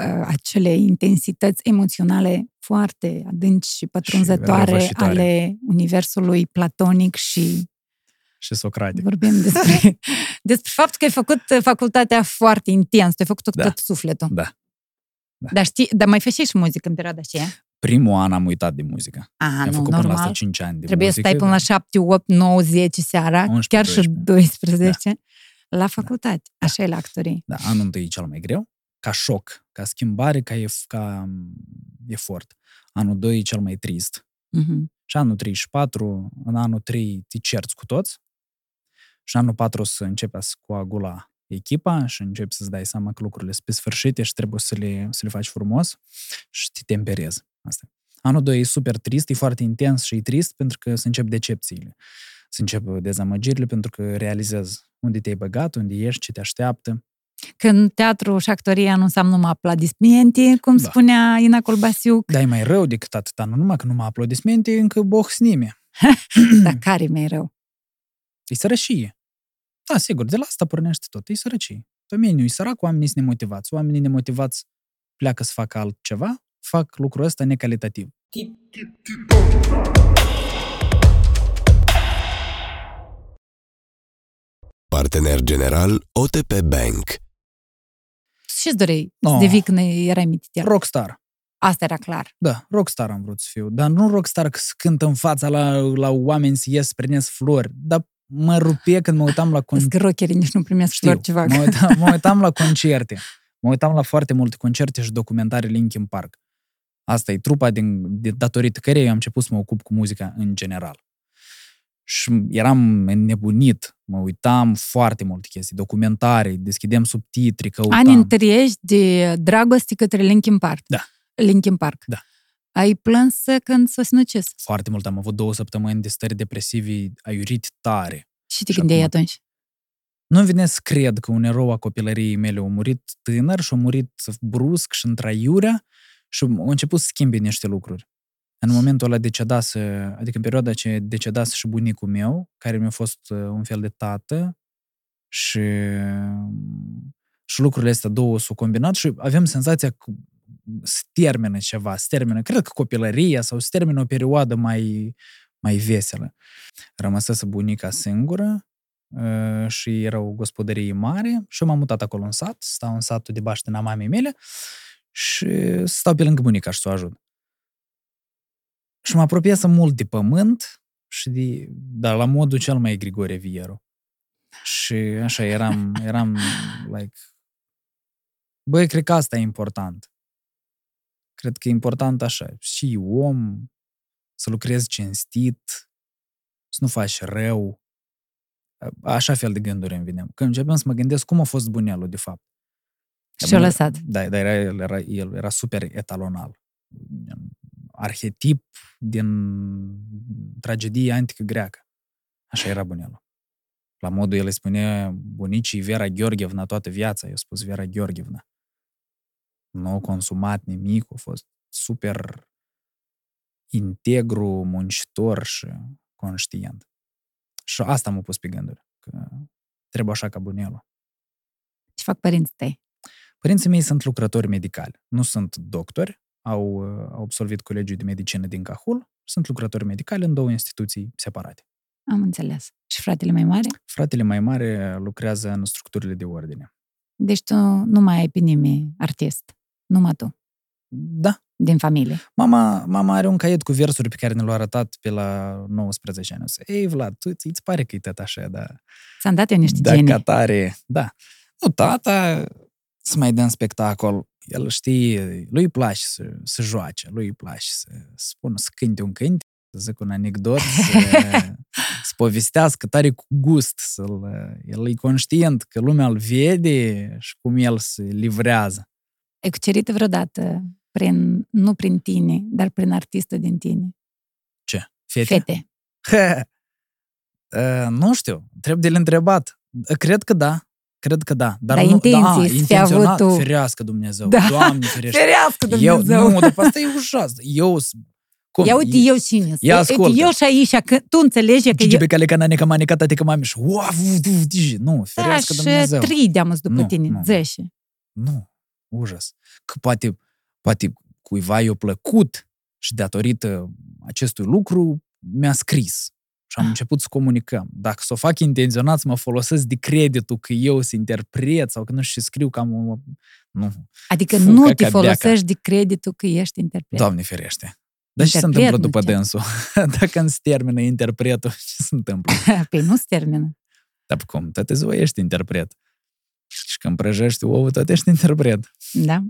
uh, acele intensități emoționale foarte adânci și pătrunzătoare răvășitoare. ale universului platonic și Și Socrate. vorbim despre, despre faptul că ai făcut uh, facultatea foarte intens, tu ai făcut-o cu Da. tot sufletul. Da. Da. Dar știi, dar mai făceai și muzică în perioada aceea? Primul an am uitat de muzică. Aha, am nu, făcut până la asta normal. 5 ani de Trebuie să muzică. stai până la 7, 8, 9, 10 seara, 11, chiar și 12. 12, la facultate. Așa e la actorii. Da, anul întâi e cel mai greu, ca șoc, ca schimbare, ca, ef- ca um, efort. Anul 2 e cel mai trist. Mhm. Și anul 3 și 4, în anul 3 te cerți cu toți și anul 4 o să începe să coagula echipa și începi să-ți dai seama că lucrurile sunt pe sfârșite și trebuie să le, să le faci frumos și te temperezi. Asta. Anul 2 e super trist, e foarte intens și e trist pentru că se încep decepțiile. Se încep dezamăgirile pentru că realizezi unde te-ai băgat, unde ești, ce te așteaptă. Când teatru și actoria nu înseamnă numai aplaudismente, cum Da. spunea Ina Colbasiuc, Dar e mai rău decât atâta, nu numai că numai aplodismente, încă boh s nime. dar care e mai rău? E sărășie. Da, sigur, de la asta pornește tot. E sărăcie. Domeniul e sărac, oamenii sunt nemotivați. Oamenii nemotivați pleacă să facă altceva, fac lucrul ăsta necalitativ. Partener general OTP Bank. Ce-ți doreai No. să devii când erai mititel? Rockstar. Asta era clar. Da, rockstar am vrut să fiu. Dar nu rockstar că să cânt în fața la, la oameni să ies să primesc flori. Dar mă rupe când mă uitam la Că concerte. rockerii nici nu primesc Știu, flori ceva. mă uitam, mă uitam la concerte. Mă uitam la foarte multe concerte și documentare Linkin Park. Asta e trupa din, de, datorită căreia eu am început să mă ocup cu muzica în general. Și eram înnebunit. Mă uitam foarte multe chestii, documentare, deschidem subtitri, căutam. Ani întregi de dragoste către Linkin Park. Da. Linkin Park. Da. Ai plâns când s-o sinucis. Foarte mult. Am avut două săptămâni de stări depresivi aiurit tare. Și te Și gândeai acum- atunci? Nu vine să cred că un erou a copilăriei mele a murit tânăr și a murit brusc și într-aiurea și a început să schimbe niște lucruri. În momentul ăla decedase, adică în perioada ce decedase și bunicul meu, care mi-a fost uh, un fel de tată și, și lucrurile astea două s-au combinat și avem senzația că se termină ceva, se termină, cred că copilăria sau se termină o perioadă mai, mai veselă. Rămăsese bunica singură, Uh, și era o gospodărie mare și eu m-am mutat acolo în sat, stau în satul de baștina mamei mele și stau pe lângă bunica și să o ajut. Și mă apropiasă mult de pământ și de, dar la modul cel mai Grigore Vieru. Și așa eram, eram like, băi, cred că asta e important. Cred că e important așa. Și om, să lucrezi cinstit, să nu faci rău, așa fel de gânduri îmi vine. Când începem să mă gândesc cum a fost bunelul, de fapt. Și-o lăsat. Da, dar era, el, era, el era super etalonal. Arhetip din tragedie antică greacă. Așa era bunelul. La modul el îi spune bunicii Vera Gheorghevna toată viața. Eu spus Vera Gheorghevna. Nu a consumat nimic, a fost super integru, muncitor și conștient. Și asta m-a pus pe gânduri, că trebuie așa ca bunelul. Ce fac părinții tăi? Părinții mei sunt lucrători medicali, nu sunt doctori, au, au absolvit colegiul de medicină din Cahul, sunt lucrători medicali în două instituții separate. Am înțeles. Și fratele mai mare? Fratele mai mare lucrează în structurile de ordine. Deci tu nu mai ai pe nimeni artist. Numai tu, Da, din familie. mama, mama are un caiet cu versuri pe care ne l-a arătat pe la 19 ani. O să, Ei, Vlad, tu îți pare că e tot așa, da. Ți-am dat eu niște Dacă genii. tare, da. Nu, tata să mai dă în spectacol. El știe, lui îi place să, să joace, lui îi place să spună, să cânte un cânt, să zic un anecdot, să, să povestească tare cu gust, să-l, el e conștient că lumea îl vede și cum el se livrează. Ai cucerit vreodată, prin, nu prin tine, dar prin artistul din tine? Ce? Fete? Fete. Uh, nu știu, trebuie de le întrebat. Cred că da. Cred că da. Dar, Dar nu, intenții da, să fi intenționat, avut tu. ferească Dumnezeu. Da. Doamne ferește. Ferească Eu, Dumnezeu! nu, dar asta e ușor. Eu, s- cum? Ia uite, eu cine sunt. Ia Uite, ascultă. Eu și aici, că tu înțelegi că Gigi eu... pe cale ca nane, ca mane, ca tate, ca mame și uau, vu, vu, digi. Nu, Da, ferească și Dumnezeu. trei deamăs după Nu, tine, nu. zece. Nu, Ужas. Că poate, poate cuiva i-a plăcut și datorită acestui lucru mi-a scris. Și am ah. început să comunicăm. Dacă să o fac intenționat, să mă folosesc de creditul că eu sunt interpret sau că nu și scriu cam... O... Nu. Adică Fuca nu te folosești de creditul că ești interpret. Doamne ferește! Dar ce se întâmplă după ce? dânsul? Dacă îți termină interpretul, ce se întâmplă? păi nu se termină. Dar cum? Toate ziua ești interpret. Și când prăjești ouă, tot ești interpret. Da?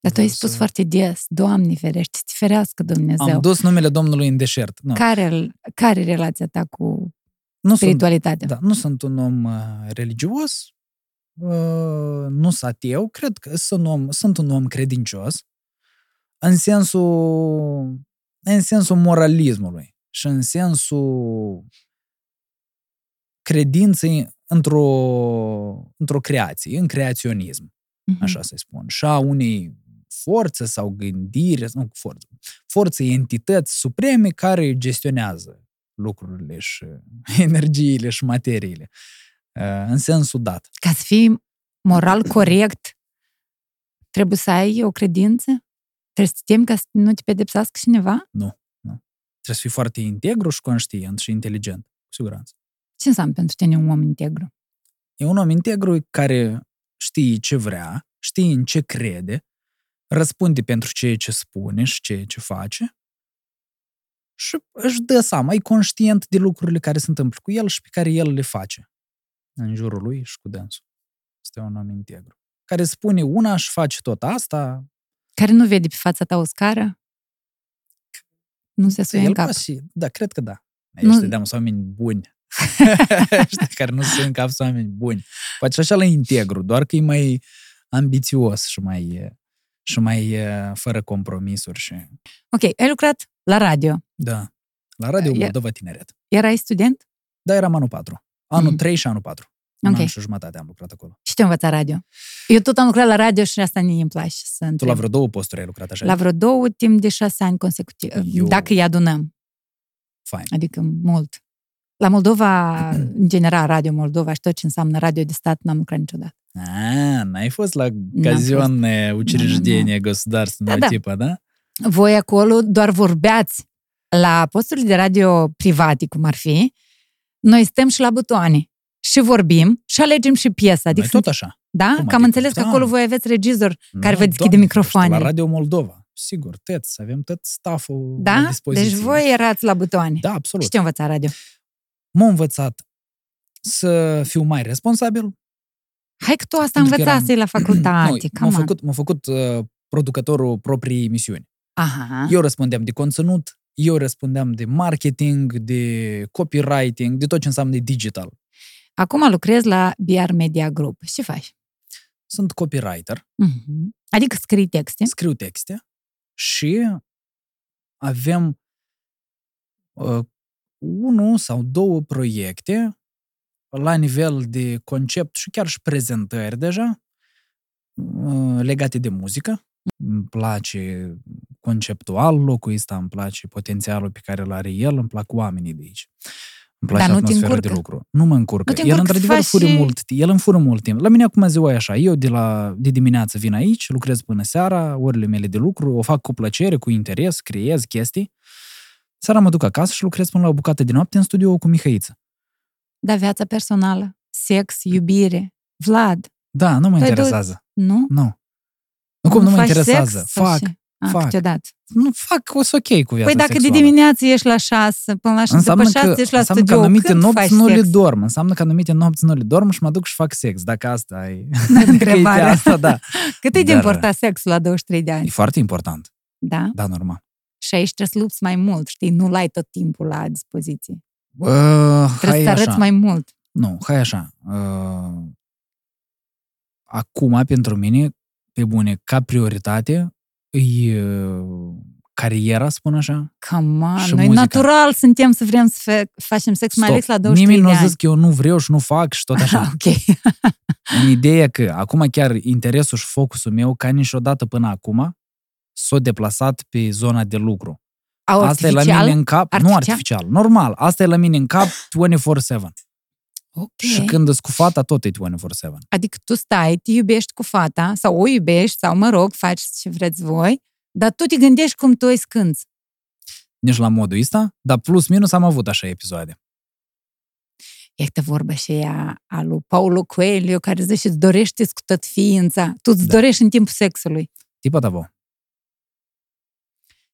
Dar tu ai Da, spus să- foarte des, Doamne ferește, să te ferească Dumnezeu. Am dus numele Domnului în deșert. Nu, Care, care e relația ta cu nu sunt, spiritualitatea? da, nu sunt un om uh, religios, uh, nu sunt ateu, cred că sunt un om, sunt un om credincios, în sensul, în sensul moralismului și în sensul credinței într-o, într-o creație, în creaționism. Mhm. așa să spun, și a unei forțe sau gândire, nu forțe, forțe, entități supreme care gestionează lucrurile și energiile și materiile uh, în sensul dat. Ca să fii moral corect, trebuie să ai o credință? Trebuie să te temi ca să nu te pedepsească cineva? Trebuie să fii foarte integru și conștient și inteligent, cu siguranță. Ce înseamnă pentru tine un om integru? E un om integru care știe ce vrea, știe în ce crede, răspunde pentru ceea ce spune și ceea ce face și își dă seama, e conștient de lucrurile care se întâmplă cu el și pe care el le face în jurul lui și cu dânsul. Este un om integru. Care spune una și face tot asta, Care nu vede pe fața ta o scară? Nu se suie în el cap. poate și, da, cred că da. Nu- Ăștia de sunt oameni buni. Ăștia care nu se în cap sunt oameni buni. Poate și așa la integru, doar că e mai ambițios și mai, și mai eh, fără compromisuri. Și, Ok, ai lucrat la radio. da. La Radio E- Moldova Tineret. Erai student? Da, eram anul 4. Anul Mhm. 3 și anul 4. Un Ok. an și jumătate am lucrat acolo. Și te învăța radio. Eu tot am lucrat la radio și asta nu îmi place să Tu întreb. la vreo două posturi ai lucrat așa? la vreo două timp de șase ani consecutiv. Eu- Dacă îi adunăm. Fain. Adică mult. La Moldova, în general, Radio Moldova și tot ce înseamnă radio de stat, n-am lucrat niciodată. A, n-ai fost la fost. казенное учреждение государственного Da, da. типа, da? Voi acolo doar vorbeați la posturile de radio private, cum ar fi, noi stăm și la butoane și vorbim și alegem și piesa. Adică Noi sunt, tot așa. da? Cum Că am adică? înțeles că Da. acolo voi aveți regizor care Nu, vă deschide Doamne, microfoanele. La Radio Moldova, sigur, tăți, avem tot stafful la Da? dispoziție. Deci voi erați la butoane. Da, absolut. Și ce învăța radio? M-a învățat să fiu mai responsabil. Hai că tu asta Pentru că învățase la facultate. nu, m-a come on. făcut, m-a făcut uh, producătorul proprii emisiuni. Aha. Eu răspundeam de conținut, eu răspundeam de marketing, de copywriting, de tot ce înseamnă digital. Acum lucrez la BR Media Group. Ce faci? Sunt copywriter, Mhm. Adică scrii texte. scriu texte și avem uh, unul sau două proiecte la nivel de concept și chiar și prezentări deja uh, legate de muzică. Îmi place conceptual locul ăsta, îmi place potențialul pe care îl are el, îmi plac oamenii de aici. Îmi place Dar nu te atmosfera de încurcă? lucru. Nu mă încurcă. Nu te el încurcă să într-adevăr faci fură și- mult, el îmi fură mult timp. La mine acum ziua e așa, eu de, la, de dimineață vin aici, lucrez până seara, orele mele de lucru, o fac cu plăcere, cu interes, creez chestii. Seara mă duc acasă și lucrez până la o bucată de noapte în studio cu Mihăiță. Dar viața personală, sex, iubire. Vlad, Da, nu mă Tu ai interesează. nu? Nu. Nu cum nu, mă faci interesează. Sex sau fac, ce? A, fac. câteodată. nu fac, o să ok cu viața Păi dacă sexuală. de dimineață ești la șase, până la șase, Înseamnă după șase că, ești la înseamnă că studio, anumite când nopți faci nu le sex? dorm. Înseamnă că anumite nopți nu le dorm și mă duc și fac sex. Dacă asta e... Întrebarea. asta, da. Cât e de Dar- important sexul la 23 de E ani? foarte important. Da? Da, normal. Și aici trebuie să lupți mai mult, știi? Nu-l ai tot timpul la dispoziție. Uh, Trebuie hai să arăți așa. mai mult. Nu, hai așa. Uh, acum, pentru mine, pe bune, ca prioritate, e uh, cariera, spun așa. Come on, Și noi muzica. natural suntem să vrem să fe- facem sex, mai ales la 23 Nimeni nu de a ani. zis că eu nu vreau și nu fac și tot așa. ok. în ideea că acum chiar interesul și focusul meu, ca niciodată până acum, s-a deplasat pe zona de lucru. Au Asta e la artificial? mine în cap, Artificial? nu artificial, normal. Asta e la mine în cap 24-7. Ok. Și când îți cu fata, tot e 24-7. Adică tu stai, te iubești cu fata, sau o iubești, sau mă rog, faci ce vreți voi, dar tu te gândești cum tu îi scânți. Nici la modul ăsta, dar plus minus am avut așa episoade. Este vorba și ea a lui Paulo Coelho, care zice, îți dorești cu tot ființa. Tu îți Da. dorești în timpul sexului. Tipa ta vă.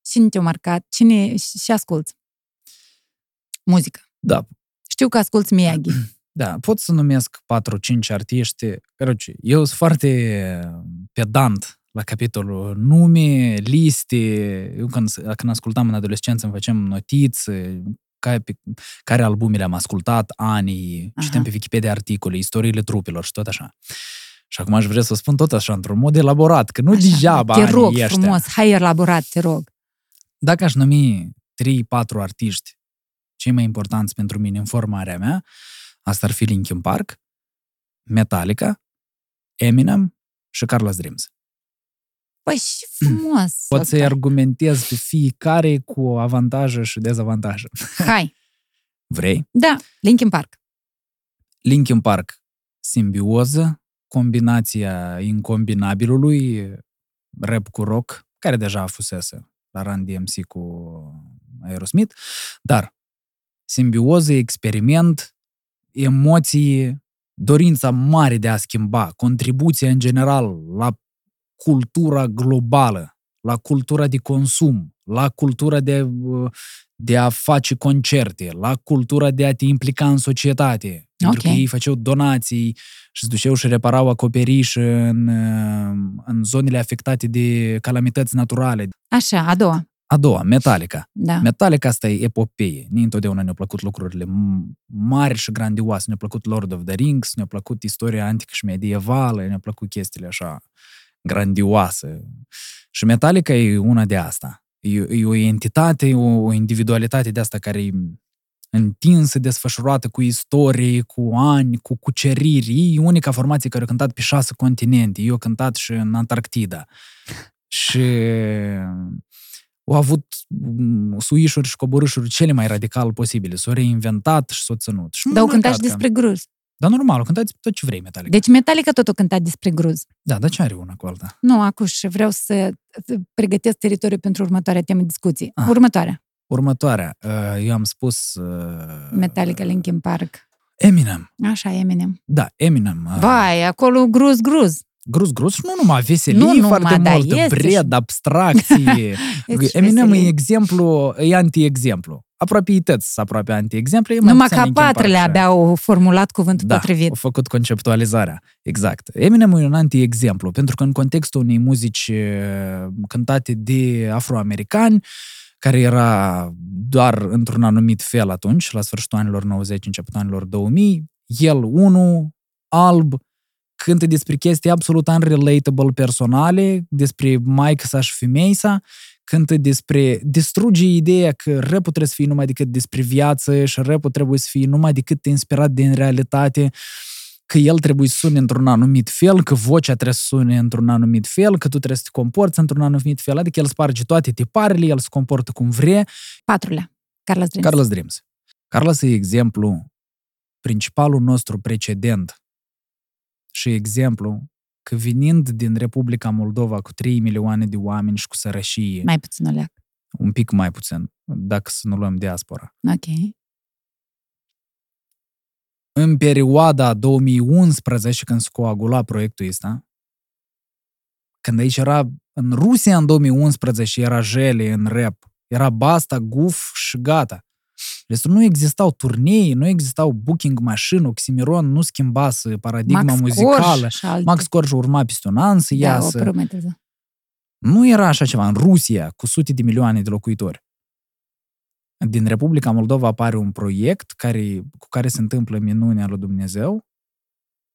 Cine te-a marcat? Cine și asculți? Muzică. Da. Știu că asculți Miyagi. Da, pot să numesc 4-5 artiști. Căruce, eu sunt foarte pedant la capitolul nume, liste. Eu când, când ascultam în adolescență îmi facem notițe, care, pe, care albumele am ascultat, anii, Aha. citeam pe Wikipedia articole, istoriile trupelor și tot așa. Și acum aș vrea să spun tot așa, într-un mod elaborat, că nu așa, degeaba Te rog frumos, ăștia. hai elaborat, te rog. Dacă aș numi 3-4 artiști cei mai importanți pentru mine în formarea mea, asta ar fi Linkin Park, Metallica, Eminem și Carlos Dreams. Păi și frumos. Pot să-i argumentez pe fiecare cu avantaje și dezavantaje. Hai. Vrei? Da, Linkin Park. Linkin Park, simbioză, combinația incombinabilului, rap cu rock, care deja fusese la Run DMC cu Aerosmith, dar simbioză, experiment, emoții, dorința mare de a schimba, contribuția în general la cultura globală, la cultura de consum, la cultura de, de a face concerte, la cultura de a te implica în societate. Pentru că Ok. ei făceau donații și se duceau și reparau acoperiș în, în zonele afectate de calamități naturale. Așa, a doua. A doua, Metallica. Da. Metallica asta e epopee. Ni întotdeauna ne-au plăcut lucrurile m- mari și grandioase. Ne-a plăcut Lord of the Rings, ne-a plăcut istoria antică și medievală, ne-a plăcut chestiile așa grandioase. Și Metallica e una de asta. E, e o entitate, o, o individualitate de asta care e întinsă, desfășurată cu istorie, cu ani, cu cuceriri. E unica formație care a cântat pe șase continente. Eu a cântat și în Antarctida. Și au avut mm, suișuri și coborâșuri cele mai radical posibile. S-au reinventat și s-au ținut. Și Dar au m-a cântat marcat și că- despre gruz. Dar normal, cântați tot ce vrei, Metallica. Deci Metallica tot a cântat despre gruz. Da, dar ce are una cu alta? Nu, acuși, vreau să pregătesc teritoriul pentru următoarea temă de discuții. Ah. Următoarea. Următoarea. uh, Eu am spus... uh, Metallica, Linkin Park. Eminem. Așa, Eminem. Da, Eminem. uh, Vai, acolo gruz, gruz. Gruz, gruz și nu numai veselie, Nu nu numai, foarte da, mult, este bred, abstracție. Este și Eminem veselie. e exemplu, e anti-exemplu. Aproape e tăți aproape anti-exemplu. e mai Numai puțin ca Linkin Park patrele și- abia au formulat cuvântul da, potrivit. au făcut conceptualizarea. Exact. Eminem e un anti-exemplu, pentru că în contextul unei muzici eh, cântate de afroamericani, care era doar într-un anumit fel atunci, la sfârșitul anilor 90, începutul anilor 2000, el, unul, alb, cântă despre chestii absolut unrelatable personale, despre maică sa și femei sa, cântă despre, distruge ideea că rap trebuie să fie numai decât despre viață și rap trebuie să fie numai decât inspirat din realitate, că el trebuie să sune într-un anumit fel, că vocea trebuie să sune într-un anumit fel, că tu trebuie să te comporți într-un anumit fel, adică el sparge toate tiparele, el se comportă cum vrea, Patrulea. Carlos Dreams. Carlos Dreams. Carlos e exemplu, principalul nostru precedent și exemplu că venind din Republica Moldova cu 3 milioane de oameni și cu sărășie, Mai puțin o leac. un pic mai puțin, dacă să nu luăm diaspora, Ok. în perioada 2011, când se coagula proiectul ăsta, când aici era, în Rusia în 2011 era jele în rap, era basta, guf și gata. Restul nu existau turnee, nu existau booking machine, Oxymiron nu schimbase paradigma Max muzicală. Corж și alte. Max Corj urma peste un an să da, iasă. o prometeză. Nu era așa ceva în Rusia, cu sute de milioane de locuitori. Din Republica Moldova apare un proiect care, cu care se întâmplă minunea lui Dumnezeu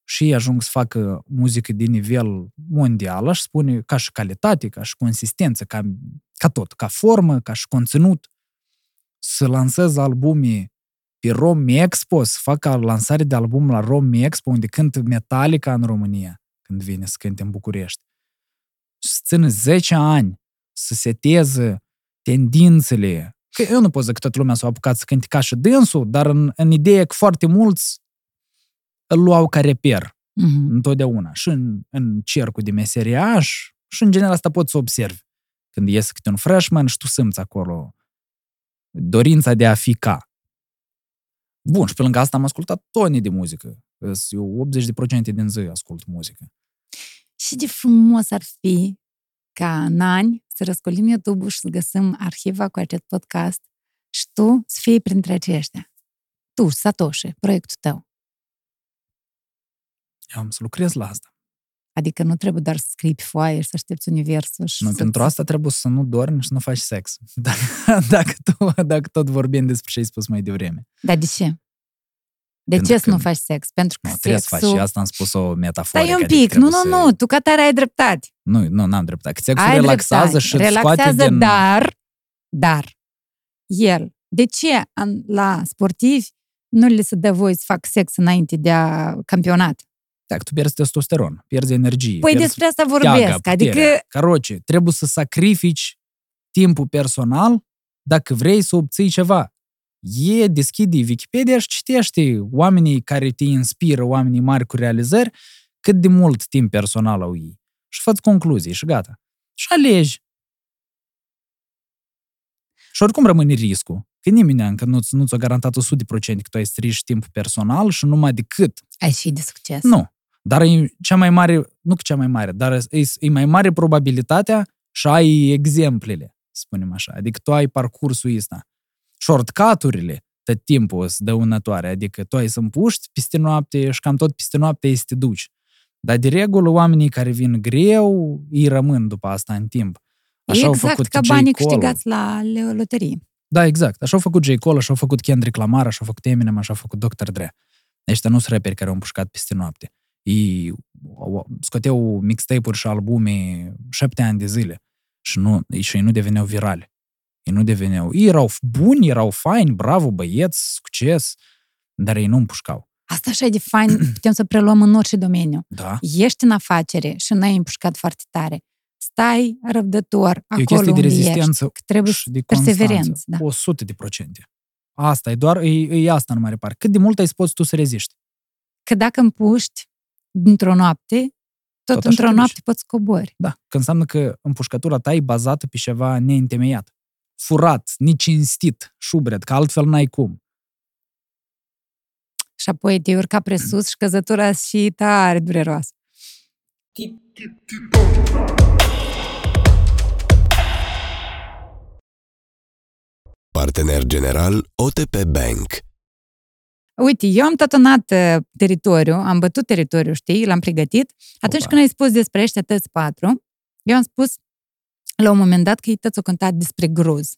și ei ajung să facă muzică de nivel mondial, aș spune, ca și calitate, ca și consistență, ca, ca tot, ca formă, ca și conținut. Să lansez albume pe Rom Expo, să facă lansare de album la Rom Expo, unde cântă Metallica în România, când vine să cânte în București să țină 10 ani să seteze tendințele. Că eu nu pot zic că toată lumea s-a apucat să cânte ca și dânsul, dar în, în ideea că foarte mulți îl luau ca reper Mhm. întotdeauna. Și în, în cercul de meseriaș și în general asta poți să observi. Când iese câte un freshman și tu simți acolo dorința de a fi ca. Bun, și pe lângă asta am ascultat tone de muzică. Eu 80% din zi ascult muzică. Și de frumos ar fi ca în ani să răscolim YouTube-ul și să găsim arhiva cu acest podcast și tu să fii printre aceștia. Tu, Satoshi, proiectul tău. Eu am să lucrez la asta. Adică nu trebuie doar să scrii pe foaie și să aștepți universul și Nu, să pentru asta trebuie să nu dormi și să nu faci sex. Dacă, dacă, tu, dacă tot vorbim despre ce ai spus mai devreme. Dar de ce? De Pentru ce să că- nu faci sex? Pentru că Nu, trebuie să sexul... faci și asta am spus-o metaforic. Stai un adică pic, nu, trebuie nu, să- nu, tu ca tare ai dreptate. Nu, nu, n-am dreptate. Că sexul Ai relaxează dreptate. și îți scoate Relaxează, din... dar, dar, el, de ce an- la sportivi nu le se dă voie să fac sex înainte de a campionat? Dacă tu pierzi testosteron, pierzi energie, Păi pierzi despre asta teaga, vorbesc. puterea. Adică, Caroce, trebuie să sacrifici timpul personal dacă vrei să obții ceva. E, deschide Wikipedia și citește oamenii care te inspiră, oamenii mari cu realizări, cât de mult timp personal au ei. Și fă concluzii și gata. Și alegi. Și oricum rămâne riscul. Că nimeni încă nu, nu ți-a garantat 100% că tu ai strici timpul personal și numai decât ai fi de succes. nu. Dar e cea mai mare, nu că cea mai mare, dar e, e mai mare probabilitatea și ai exemplele, să spunem așa. Adică tu ai parcursul ăsta. Shortcut-urile tot timpul sunt dăunătoare, adică tu ai să împuști peste noapte și cam tot peste noapte ai să te duci. Dar de regulă oamenii care vin greu, îi rămân după asta în timp. Așa au exact făcut ca J. banii Cole. câștigați la le- loterie. Da, exact. Așa au făcut J. Cole, așa au făcut Kendrick Lamar, așa au făcut Eminem, așa au făcut Dr. Dre. Ăștia nu sunt raperi care au împușcat peste noapte. Ei au- scoteau mixtape-uri și albume șapte ani de zile și, nu, și ei nu deveneau virali. Ei nu deveneau... Ei erau buni, erau faini, bravo, băieți, succes, dar ei nu împușcau. Asta așa e de fain, putem să preluăm în orice domeniu. Da? Ești în afacere și n-ai împușcat foarte tare. Stai răbdător E o acolo chestie de unde rezistență ești. Că trebuie și de perseverență, constanță. da. 100 de procente. Asta e doar, e, e asta în mare parte. Cât de mult ai să poți tu să reziști? că dacă împuști dintr-o noapte, tot, Tot așa într-o te noapte duci. poți cobori. Da, că înseamnă că împușcătura ta e bazată pe ceva neîntemeiat. Furat, necinstit, șubred, că altfel n-ai cum. Și apoi te urca presus și căzătura și tare dureroasă. Partener general OTP Bank. Uite, eu am tatonat uh, teritoriu, am bătut teritoriu, știi, l-am pregătit. Atunci Opa. când ai spus despre ăștia tăți patru, eu am spus la un moment dat că ei tăți au cântat despre gruz.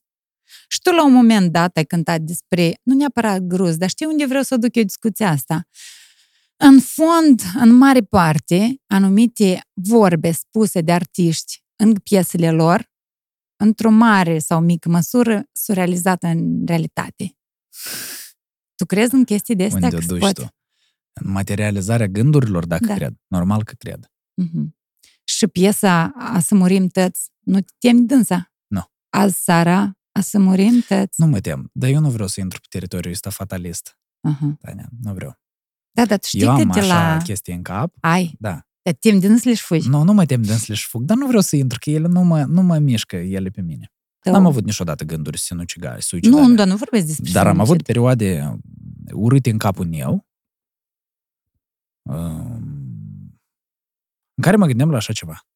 Și tu la un moment dat ai cântat despre, nu neapărat gruz, dar știi unde vreau să duc eu discuția asta? În fond, în mare parte, anumite vorbe spuse de artiști în piesele lor, într-o mare sau mică măsură, sunt realizate în realitate. Tu crezi în chestii de astea? Unde o că se duci poate? tu? În materializarea gândurilor, dacă Da. cred. Normal că cred. Mhm. Și piesa A să murim tăți, nu te temi dânsa? Nu. Azi seara, A să murim tăți. Nu mă tem, dar eu nu vreau să intru pe teritoriul ăsta fatalist. Uh-huh. Tania, nu vreau. Da, dar tu știi eu că am de așa la... chestii în cap, Ai, da. te temi dânsele și fugi. Nu, nu mă tem dânsele și fug, dar nu vreau să intru, că ele nu mă, nu mă mișcă ele pe mine. Tău. N-am avut niciodată gânduri sinucigare, suicidale. Nu, dar nu vorbesc despre Dar am sinucid. avut perioade urâte în capul meu, um, în care mă gândeam la așa ceva.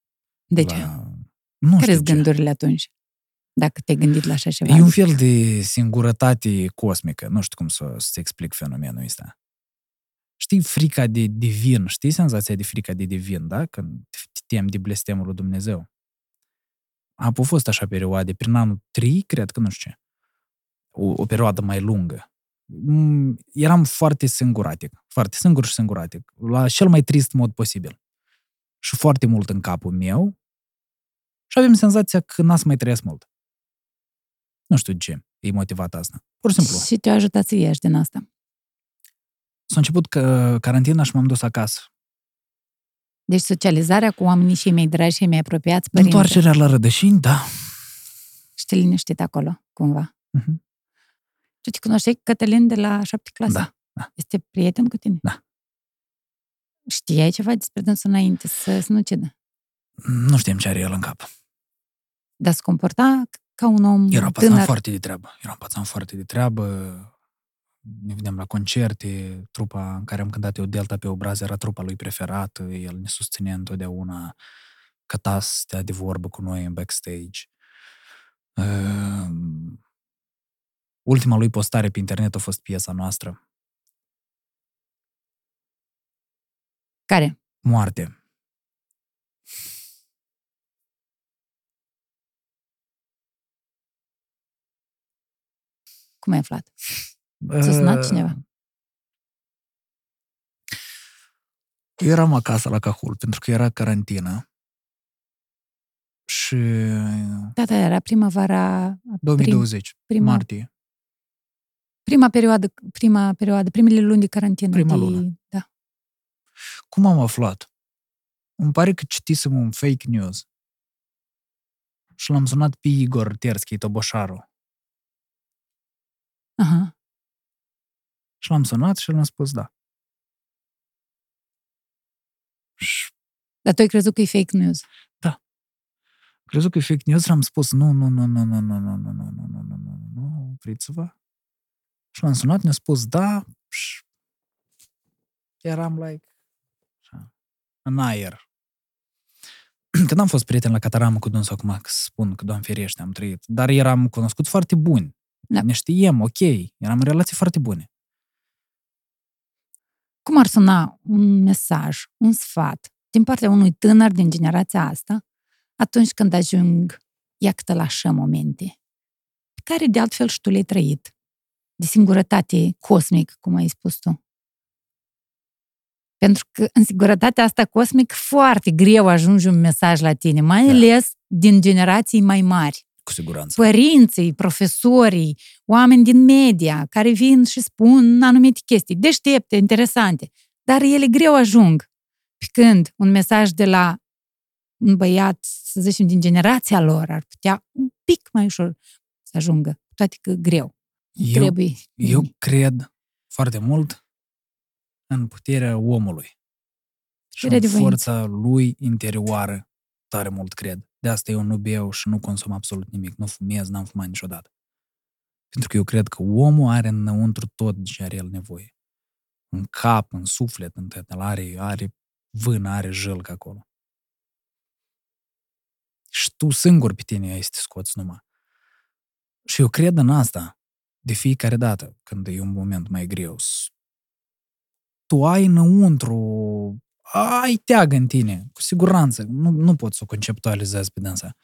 De ce? La... Nu Care știu sunt ce. gândurile atunci? Dacă te-ai gândit la așa ceva. E un fel de singurătate cosmică. Nu știu cum să, să explic fenomenul ăsta. Știi frica de divin? Știi senzația de frica de divin, da? Când te temi de blestemul lui Dumnezeu. A au fost așa perioade, prin anul 3, cred că nu știu ce. O, o perioadă mai lungă. Mm, Eram foarte singuratic. Foarte singur și singuratic. La cel mai trist mod posibil. Și foarte mult în capul meu. Și avem senzația că n-ați mai trăiesc mult. Nu știu de ce e motivat asta. Pur și simplu. Și te-a ajutat să ieși din asta. S-a început că carantina și m-am dus acasă. Deci socializarea cu oamenii și mai dragi și mai apropiați, părinți, Întoarcerea la rădășini, da. și te liniștit acolo, cumva. Mhm. Tu te cunoșteai Cătălin de la șapte clasă? Da, da. Este prieten cu tine? Da. Știai ceva despre dânsul înainte să, să nu cedă? Nu știam ce are el în cap. Dar se comporta ca un om Era pațan tânăr. foarte de treabă. Era un pațan foarte de treabă. Ne vedeam la concerte. Trupa în care am cântat eu Delta pe obraz era trupa lui preferată. El ne susținea întotdeauna. Căta să stea de vorbă cu noi în backstage. Um, ultima lui postare pe internet a fost piesa noastră. Care? Moarte. Cum ai aflat? Ți-a sunat Uh, cineva? Eram acasă la Cahul, pentru că era carantină. Și Da, da, era primăvara, 2020, prima- martie. prima perioadă, prima perioadă, primele luni de carantină. Prima de, lună. Da. Cum am aflat? Îmi pare că citisem un fake news. Și l-am sunat pe Igor Terski, Toboșaru. Aha. Și l-am sunat și el mi-a spus da. Și Dar tu ai crezut că e fake news. crezut că e fake news și am spus nu, nu, nu, nu, nu, nu, nu, nu, nu, nu, nu, nu, nu, nu, nu, opriți-vă. Și l-am sunat, mi-a spus da și eram like așa, în aer. Când am fost prieten la Cataramă cu dânsul acum, că spun că, Doamne ferește, am trăit, dar eram cunoscut foarte buni. Da. Ne știem, ok, eram în relații foarte bune. Cum ar suna un mesaj, un sfat din partea unui tânăr din generația asta atunci când ajung, iată, la așa momente, pe care de altfel și tu le-ai trăit, de singurătate cosmic, cum ai spus tu. Pentru că în singurătatea asta cosmic foarte greu ajunge un mesaj la tine, mai Da. ales din generații mai mari Cu siguranță. părinții, profesorii, oameni din media care vin și spun anumite chestii deștepte, interesante, dar ele greu ajung. Pe când un mesaj de la un băiat, să zicem, din generația lor ar putea un pic mai ușor să ajungă, cu toate că greu. Eu, Trebuie. eu cred foarte mult în puterea omului. Și Puterea în de voință. forța lui interioară tare mult cred. De asta eu nu beau și nu consum absolut nimic. Nu fumez, n-am fumat niciodată. Pentru că eu cred că omul are înăuntru tot ce are el nevoie. În cap, în suflet, în tot. El are, are vână, are jălcă acolo. Și tu singur pe tine ai să te scoți numai. Și eu cred în asta de fiecare dată când e un moment mai greu. S- Tu ai înăuntru, ai teagă în tine, cu siguranță. Nu, nu poți să o conceptualizezi pe dânsa.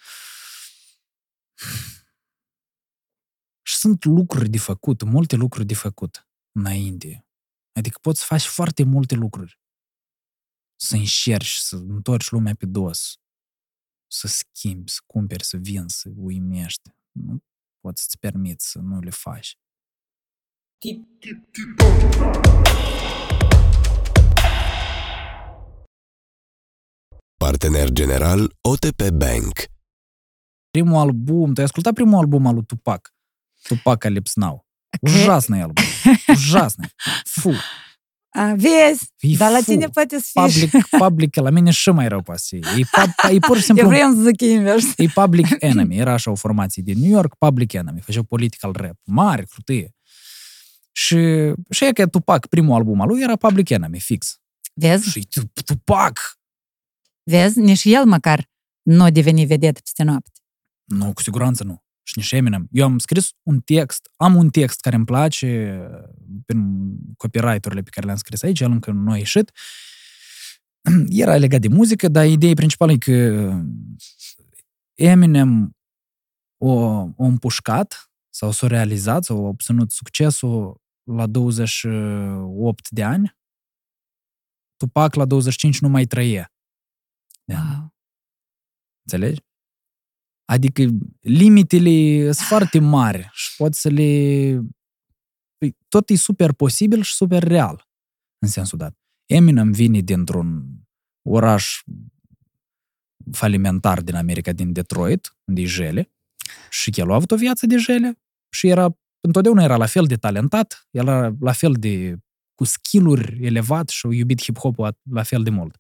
Și sunt lucruri de făcut, multe lucruri de făcut înainte. Adică poți să faci foarte multe lucruri. Să înșerci, să întorci lumea pe dos. Să schimbi, să cumperi, să vinzi, să uimești. Nu poți să-ți permiți să nu le faci. Partener general OTP Bank. Primul album, tu ai ascultat primul album al lui Tupac? Tupac Calypso Now. Ужасный album. Ужасный. Fu. A, vezi? E Dar la fu. tine poate să fie Public, public, la mine și mai rău poate să fie. E, pub, e pur și Eu simplu vreau să zic invers. E Public Enemy. Era așa o formație din New York, Public Enemy. Făceau political rap. Mare, frutie. Și, și e că Tupac, primul album al lui, era Public Enemy, fix. Vezi? Și Tu- Tupac! Vezi? Nici el măcar nu a devenit vedetă peste noapte. Nu, cu siguranță nu. Și nici Eminem. Eu am scris un text, am un text care îmi place prin copyright-urile pe care le-am scris aici, el încă nu a ieșit. Era legat de muzică, dar ideea principală e că Eminem o, o împușcat sau s-a realizat sau a obținut succesul la 28 de ani. Tupac la 25 nu mai trăie. Da. Wow. Înțelegi? Adică limitele sunt foarte mari și poți să le... Păi, Tot e super posibil și super real, în sensul dat. Eminem vine dintr-un oraș falimentar din America, din Detroit, unde e jele, și el a avut o viață de jele și era, întotdeauna era la fel de talentat, el era la fel de cu skill-uri elevat și a iubit hip-hop-ul la fel de mult.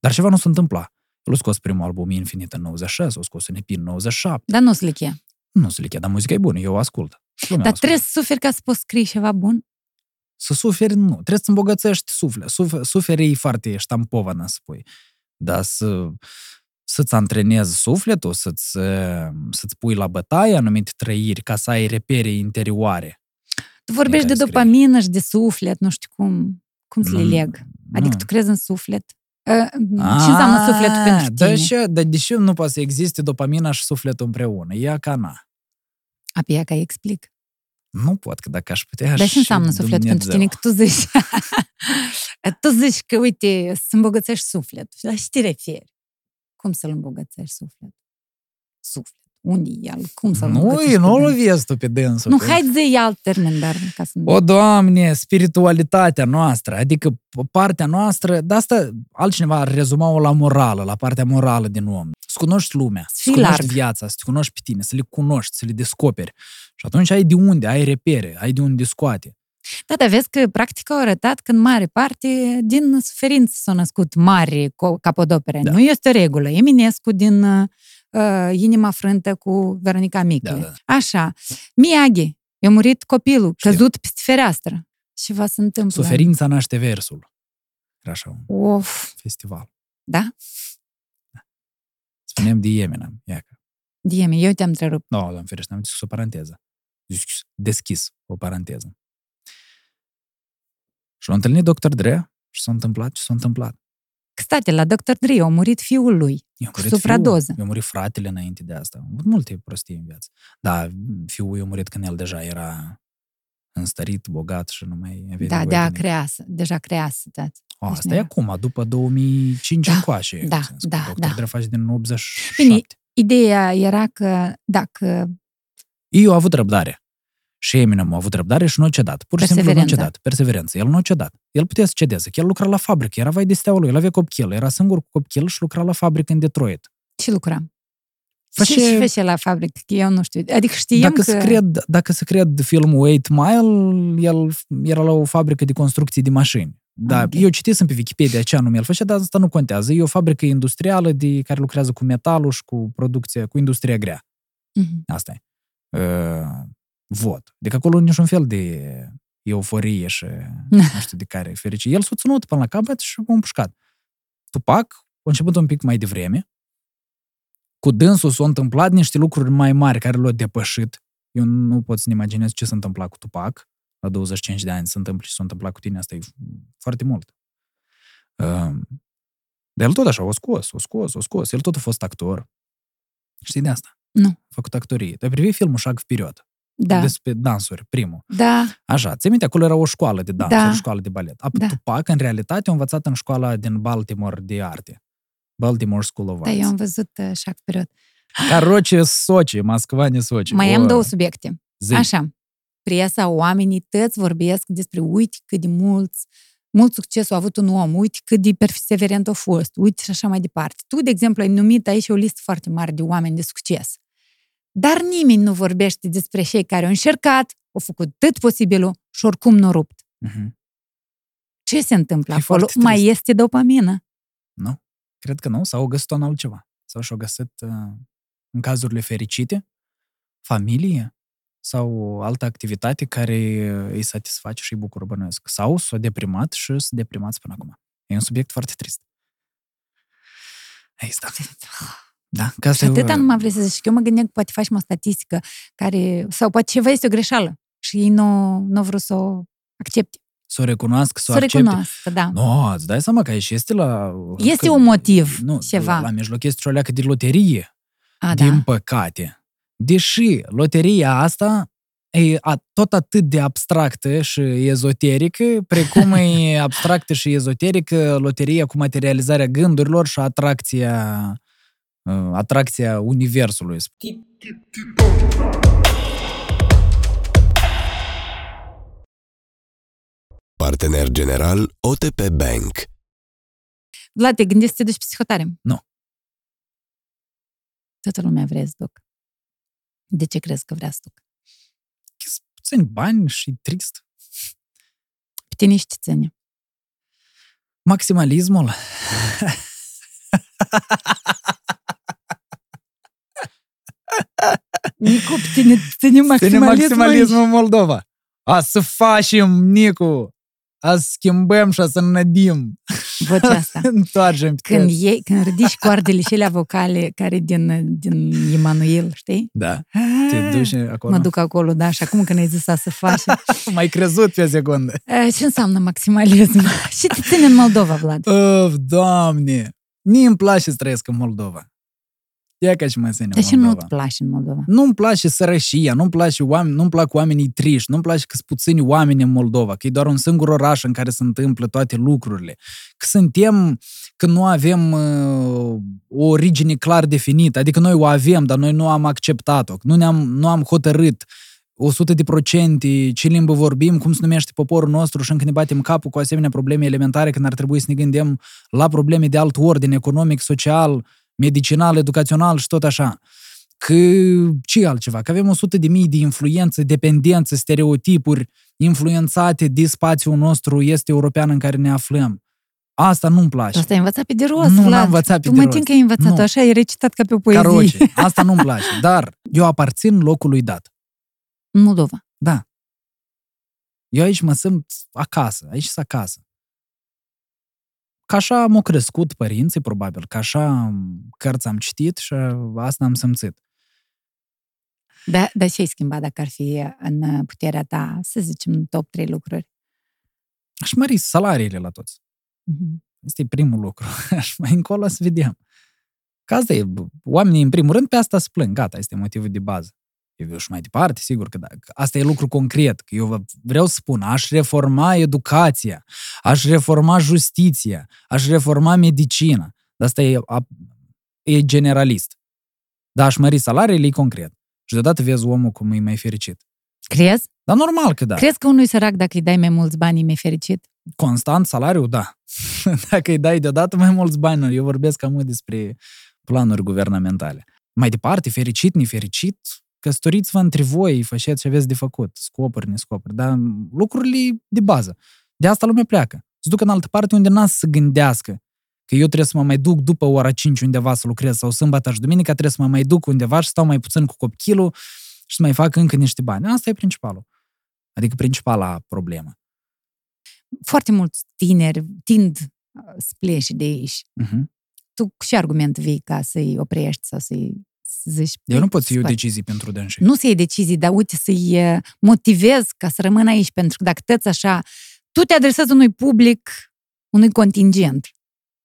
Dar ceva nu se întâmpla. El a scos primul album Infinite în 96, a scos un EP în 97. Dar nu slichea. Nu se lichea, dar muzica e bună, eu o ascult. Lumea o Dar ascultă. trebuie să suferi ca să poți scrie ceva bun? Să suferi, nu. Trebuie să îmbogățești suflet. Suf- suferi e foarte ștampovană, să spui. Dar să, să-ți antrenezi sufletul, să-ți, eh, să-ți pui la bătaie anumite trăiri ca să ai repere interioare. Tu vorbești de care scrie. dopamină și de suflet, nu știu cum, cum să le Nu, leg. Adică nu. tu crezi în suflet? Uh, Ce înseamnă sufletul pentru Da, tine? și, dar de ce nu poate să existe dopamina și sufletul împreună? Ia ca na. Abia că explic. Nu pot, că dacă aș putea Dar și ce înseamnă sufletul pentru Dumnezeu. tine? Că tu zici, tu zici că, uite, să îmbogățești sufletul. La ce te referi? Cum să-l îmbogățești sufletul? Suflet. Unde e el? Cum să-l Nu, îmbogățești? nu pe l dânsul? vezi tu pe dânsul. Nu, că- hai să iei alt termen, dar ca să... O, Doamne, spiritualitatea noastră, adică partea noastră, de asta altcineva ar rezuma-o la morală, la partea morală din om. Să cunoști lumea, să fii cunoști larg. viața, să te cunoști pe tine, să le cunoști, să le descoperi. Și atunci ai de unde, ai repere, ai de unde scoate. Da, dar vezi că practica a arătat că în mare parte din suferință s-au născut mari co- capodopere. Da. Nu este o regulă. Eminescu din uh, Inima frântă cu Veronica Micle. Da, da. Așa. Miyagi. I-a murit copilul, Știu. căzut peste fereastră. Și va se întâmplă. Suferința naște versul. Era așa un Of, festival. da? Spunem de Eminem. Ia că. Dieme, eu te-am întrerupt. Nu, no, doamne ferește, am deschis o paranteză. Deschis, deschis o paranteză. Și l-a întâlnit Dr. Dre și s-a întâmplat ce s-a întâmplat. State, la Dr. Dre a murit fiul lui. I-a Cu murit supradoză. Fiul, i-a murit fratele înainte de asta. Am avut multe prostii în viață. Da, fiul i-a murit când el deja era înstărit, bogat și nu mai avea Da, nevoie de a nimic. creasă, deja creasă. Da. O, Deci asta nu e era. acum, după 2005 Da, încoace. da, în sens că da, Dr. da. Dre face din 87. Bine, Ideea era că dacă Eu a avut răbdare. Și Eminem a avut răbdare și nu a cedat. Pur și simplu nu a Perseverență. cedat. Perseverență. El nu a cedat. El putea să cedeze. că El lucra la fabrică. Era vai de steaua lui. El avea copil. Era singur cu copil și lucra la fabrică în Detroit. ce lucra? Face- Ce și face la fabrică? Că eu nu știu. Adică știam Dacă, că... se cred, dacă se cred filmul 8 Mile, el era la o fabrică de construcții de mașini. Da, Ah, ok. eu citisem pe Wikipedia ce anume el făcea, dar asta nu contează. E o fabrică industrială de care lucrează cu metalul și cu producția, cu industria grea. Mhm. Asta e. Uh, vot. Deci acolo niciun fel de euforie și nu știu de care fericire. El s-a ținut până la capăt și a împușcat. Tupac a început un pic mai devreme. Cu dânsul s-au întâmplat niște lucruri mai mari care l-au depășit. Eu nu pot să-mi imaginez ce s-a întâmplat cu Tupac. La 25 de ani se întâmplă și s-a întâmplat cu tine. Asta e foarte mult. Dar el tot așa, o scos, o scos, o scos. El tot a fost actor. Știi de asta? Nu. A făcut actorie. Dar privi filmul Șag Period da. despre dansuri, primul. Da. Așa, ți minte, acolo era o școală de dans, da. școală de balet. Apoi da. Tupac, în realitate, a învățat în școala din Baltimore de arte. Baltimore School of Arts. Da, eu am văzut așa uh, perioadă. Caroce, Soci, Moscova, ne Soci. Mai o... am două subiecte. Zi. Așa, presa, oamenii tăți vorbesc despre uite cât de mulți mult succes a avut un om, uite cât de perseverent a fost, uite și așa mai departe. Tu, de exemplu, ai numit aici o listă foarte mare de oameni de succes. Dar nimeni nu vorbește despre cei care au încercat, au făcut tot posibilul și oricum nu rupt. Mhm. Ce se întâmplă E acolo? foarte Mai trist. este dopamină. Nu? Cred că nu. Sau au găsit în altceva. Sau și-au găsit, uh, în cazurile fericite, familie sau o altă activitate care uh, îi satisface și îi bucură bănuiesc. Sau s-au deprimat și sunt deprimați până acum. E un subiect foarte trist. Aici da. Da, ca Și să... atâta nu mă vrei să zici. Eu mă gândeam că poate faci o statistică care, sau poate ceva este o greșeală și ei nu, nu vreau să o accepte. Să o recunoască, să, Să o o accepte. recunoască, da. Nu, îți dai seama că aici este la... Este că- un motiv, nu, ceva. La, la mijloc este și o leacă de loterie, A, din da. păcate. Deși loteria asta e a, tot atât de abstractă și ezoterică, precum e abstractă și ezoterică loteria cu materializarea gândurilor și atracția, uh, atracția universului. Partener general OTP Bank. Vlad, te gândești să te duci psihotare? Nu. Toată lumea vrea să duc. De ce crezi că vrea să duc? Sunt puțini bani și trist. Pe tine și te ține. Maximalismul. Nicu, pe tine ține Ține maximalismul în Moldova. A să facem, Nicu! Azi schimbăm și să înădim. Vocea asta. Întoarcem. Când, iei, când ridici coardele și alea vocale care din, din Emanuel, știi? Da. Te duci acolo? Mă duc acolo, da, și acum când ai zis să faci. Mai crezut pe o secundă. Ce înseamnă maximalism? și te ține în Moldova, Vlad? Of, doamne! Mie îmi place să trăiesc în Moldova. Ia ca și mă ține Dar ce nu-ți place în Moldova? Nu-mi place sărășia, nu-mi place oameni, nu-mi plac oamenii triști, nu-mi place că sunt puțini oameni în Moldova, că e doar un singur oraș în care se întâmplă toate lucrurile. Că suntem, că nu avem uh, o origine clar definită, adică noi o avem, dar noi nu am acceptat-o, nu, ne-am, nu am hotărât 100 de procente, ce limbă vorbim, cum se numește poporul nostru și încă ne batem capul cu asemenea probleme elementare când ar trebui să ne gândim la probleme de alt ordine, economic, social, medicinal, educațional și tot așa. Că ce altceva? Că avem 100 de mii de influență, dependență, stereotipuri influențate de spațiul nostru este european în care ne aflăm. Asta nu-mi place. Asta ai învățat pe de rost, Nu Vlad. l-am învățat pe tu de mă rost. tin că ai învățat Nu. așa, ai recitat ca pe o poezie. Caroce, asta nu-mi place. Dar eu aparțin locului dat. În Moldova. Da. Eu aici mă simt acasă, aici sunt acasă. Ca așa m-au crescut părinții, probabil, ca așa cărți am citit și asta am simțit. Da, dar ce ai schimbat dacă ar fi în puterea ta, să zicem, top 3 lucruri? Aș mări salariile la toți. Mhm. Este primul lucru. Și mai încolo să vedem. Că asta e, oamenii în primul rând pe asta se plâng, gata, este motivul de bază. Eu și mai departe, sigur că da. Că Asta e lucru concret. Că eu vă- vreau să spun, aș reforma educația, aș reforma justiția, aș reforma medicina. Dar asta e, a- e generalist. Dar aș mări salariile, e concret. Și deodată vezi omul cum e mai fericit. Crezi? Dar normal că da. Crezi că unui sărac, dacă îi dai mai mulți bani, e mai fericit? Constant salariu, da. Dacă îi dai deodată mai mulți bani, eu vorbesc cam mult despre planuri guvernamentale. Mai departe, fericit, nefericit, căsătoriți-vă între voi, faceți ce aveți de făcut, scopuri, nescopuri, dar lucrurile de bază. De asta lumea pleacă. Se duc în altă parte unde n-a să se gândească că eu trebuie să mă mai duc după ora 5 undeva să lucrez sau sâmbătă și duminica trebuie să mă mai duc undeva și stau mai puțin cu copilul și să mai fac încă niște bani. Asta e principalul. Adică principala problemă. Foarte mulți tineri tind uh, să plece de aici. Uh-huh. Tu cu ce argument vii ca să-i oprești sau să-i să zici... Eu nu pot să iau scoate? decizii pentru dânsi. Nu să iei decizii, dar uite, să-i uh, motivezi ca să rămână aici, pentru că dacă tăți așa, tu te adresezi unui public, unui contingent.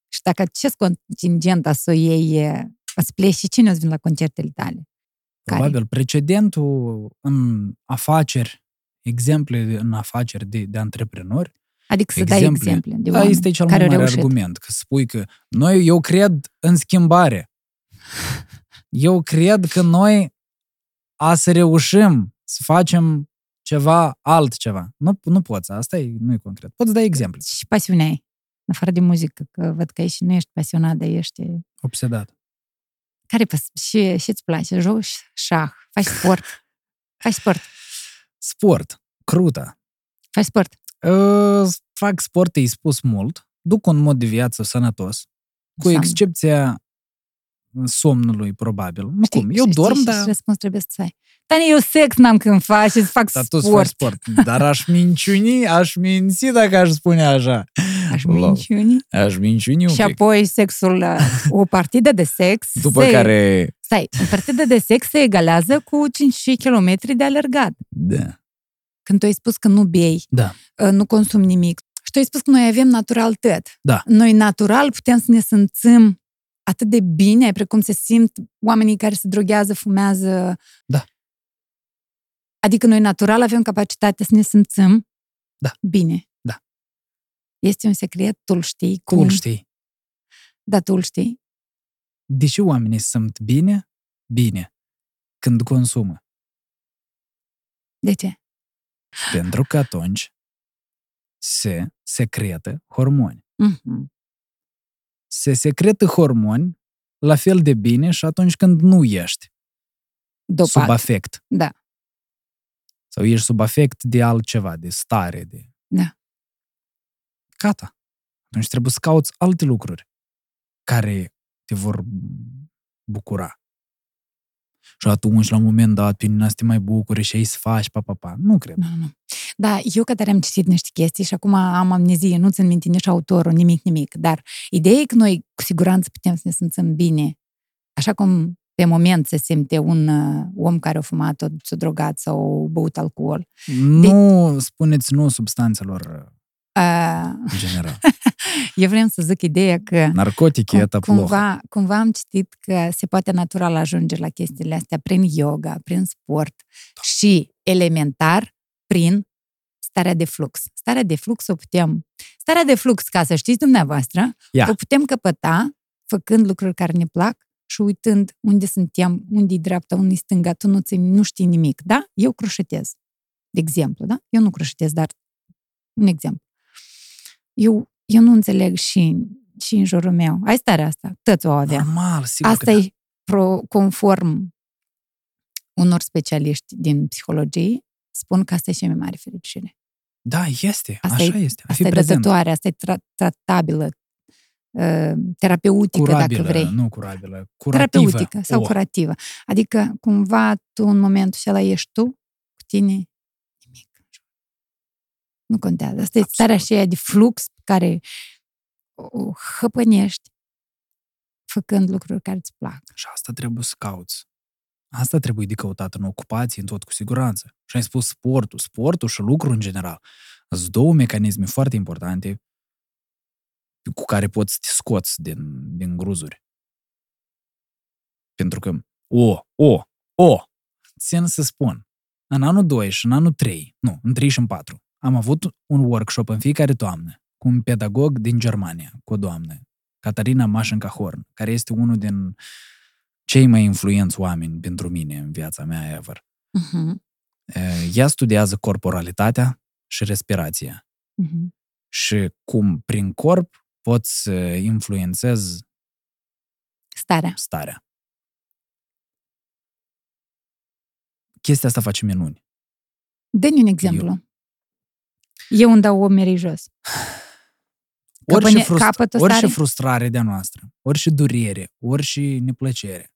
Și dacă acest contingent a să o iei, uh, o să pleci și cine o să vină la concertele tale? Care? Probabil precedentul în afaceri, exemple în afaceri de, de antreprenori, Adică să dai exemple. exemple de da, oameni este cel care mai au mare reușit. argument. Că spui că noi, eu cred în schimbare. Eu cred că noi a să reușim să facem ceva altceva. Nu, nu poți, asta e, nu e concret. Poți da exemple. Și pasiunea ai, în afară de muzică, că văd că ești, nu ești pasionat, dar ești... Obsedat. Care pas- și, și îți place? Joci șah, faci sport. faci sport. Sport. Cruta. Faci sport. Uh, fac sport, te-ai spus mult. Duc un mod de viață sănătos. Cu Înseamnă. excepția somnului, probabil. Nu Știi, cum, eu știi, dorm, și dar... răspuns trebuie să ai. Dar eu sex n-am când faci și fac Dar tu sport. faci sport. Dar aș minciuni, aș minți dacă aș spune așa. Aș Lol. minciuni. Aș minciuni un Și pic. apoi sexul, uh, o partidă de sex. După se, care... Stai, o partidă de sex se egalează cu 5 km de alergat. Da. Când tu ai spus că nu bei, Da. uh, nu consumi nimic, și tu ai spus că noi avem natural tot. Da. Noi natural putem să ne simțim atât de bine, precum se simt oamenii care se droghează, fumează. Da. Adică noi natural avem capacitatea să ne simțim Da. bine. Da. Este un secret, tu știi Tu cum. îl știi. Da, tu știi. De ce oamenii se simt bine? Bine. Când consumă. De ce? Pentru că atunci se secretă hormoni. Mhm. Se secretă hormoni la fel de bine și atunci când nu ești Dopat. sub afect. Da. Sau ești sub afect de altceva, de stare, de... Da. Gata. Atunci trebuie să cauți alte lucruri care te vor bucura. Și atunci, la un moment dat, pe mine să te mai bucure și ai să faci, pa, pa, pa. Nu cred. Nu, nu. Da, eu că dar am citit niște chestii și acum am amnezie, nu țin minte nici autorul, nimic, nimic. Dar ideea e că noi cu siguranță putem să ne simțim bine. Așa cum pe moment se simte un uh, om care a fumat, o, s-a drogat sau a băut alcool. Nu de... spuneți nu substanțelor uh, în general. Eu vreau să zic ideea că... Narcotice, cum, cumva, cumva am citit că se poate natural ajunge la chestiile astea prin yoga, prin sport da. și elementar prin starea de flux. Starea de flux o putem... Starea de flux, ca să știți dumneavoastră, Ia. o putem căpăta făcând lucruri care ne plac și uitând unde suntem, unde e dreapta, unde e stânga, tu nu, ți, nu știi nimic, da? Eu croșetez, de exemplu, da? Eu nu croșetez, dar un exemplu. Eu, eu nu înțeleg și, și în jurul meu. Ai starea asta, toți o avea. Normal, sigur Asta că da. e pro, conform unor specialiști din psihologie, spun că asta e cea mai mare fericire. Da, este. Asta așa e- este. A fi Asta e prezent. dătătoare, asta e tra- tratabilă, uh, terapeutică, Curabilă, dacă vrei. nu curabilă. Curativă. Terapeutică sau O, curativă. Adică, cumva, tu în momentul acela ești tu, cu tine, nimic. în jur. Nu contează. Asta e Absolut. starea aceea de flux pe care o o hăpănești făcând lucruri care îți plac. Și asta trebuie să cauți. Asta trebuie de căutat în ocupație, în tot cu siguranță. Și ai spus sportul. Sportul și lucrul în general. Sunt două mecanisme foarte importante cu care poți să te scoți din, din gruzuri. Pentru că, o, o, o, țin să spun, în anul 2 și în anul 3, nu, în 3 și în 4, am avut un workshop în fiecare toamnă cu un pedagog din Germania, cu o doamnă, Catarina Mașenca Horn, care este unul din cei mai influenți oameni pentru mine în viața mea ever. Uh-huh. Eh, Ea studiază corporalitatea și respirația Uh-huh. și cum prin corp poți să influențezi Starea. starea. Chestia asta face minuni. Dă-ne un exemplu. Eu îmi dau omerii jos. Orice, Capăne- frust- capătă orice stare? frustrare de-a noastră, orice durere, orice neplăcere,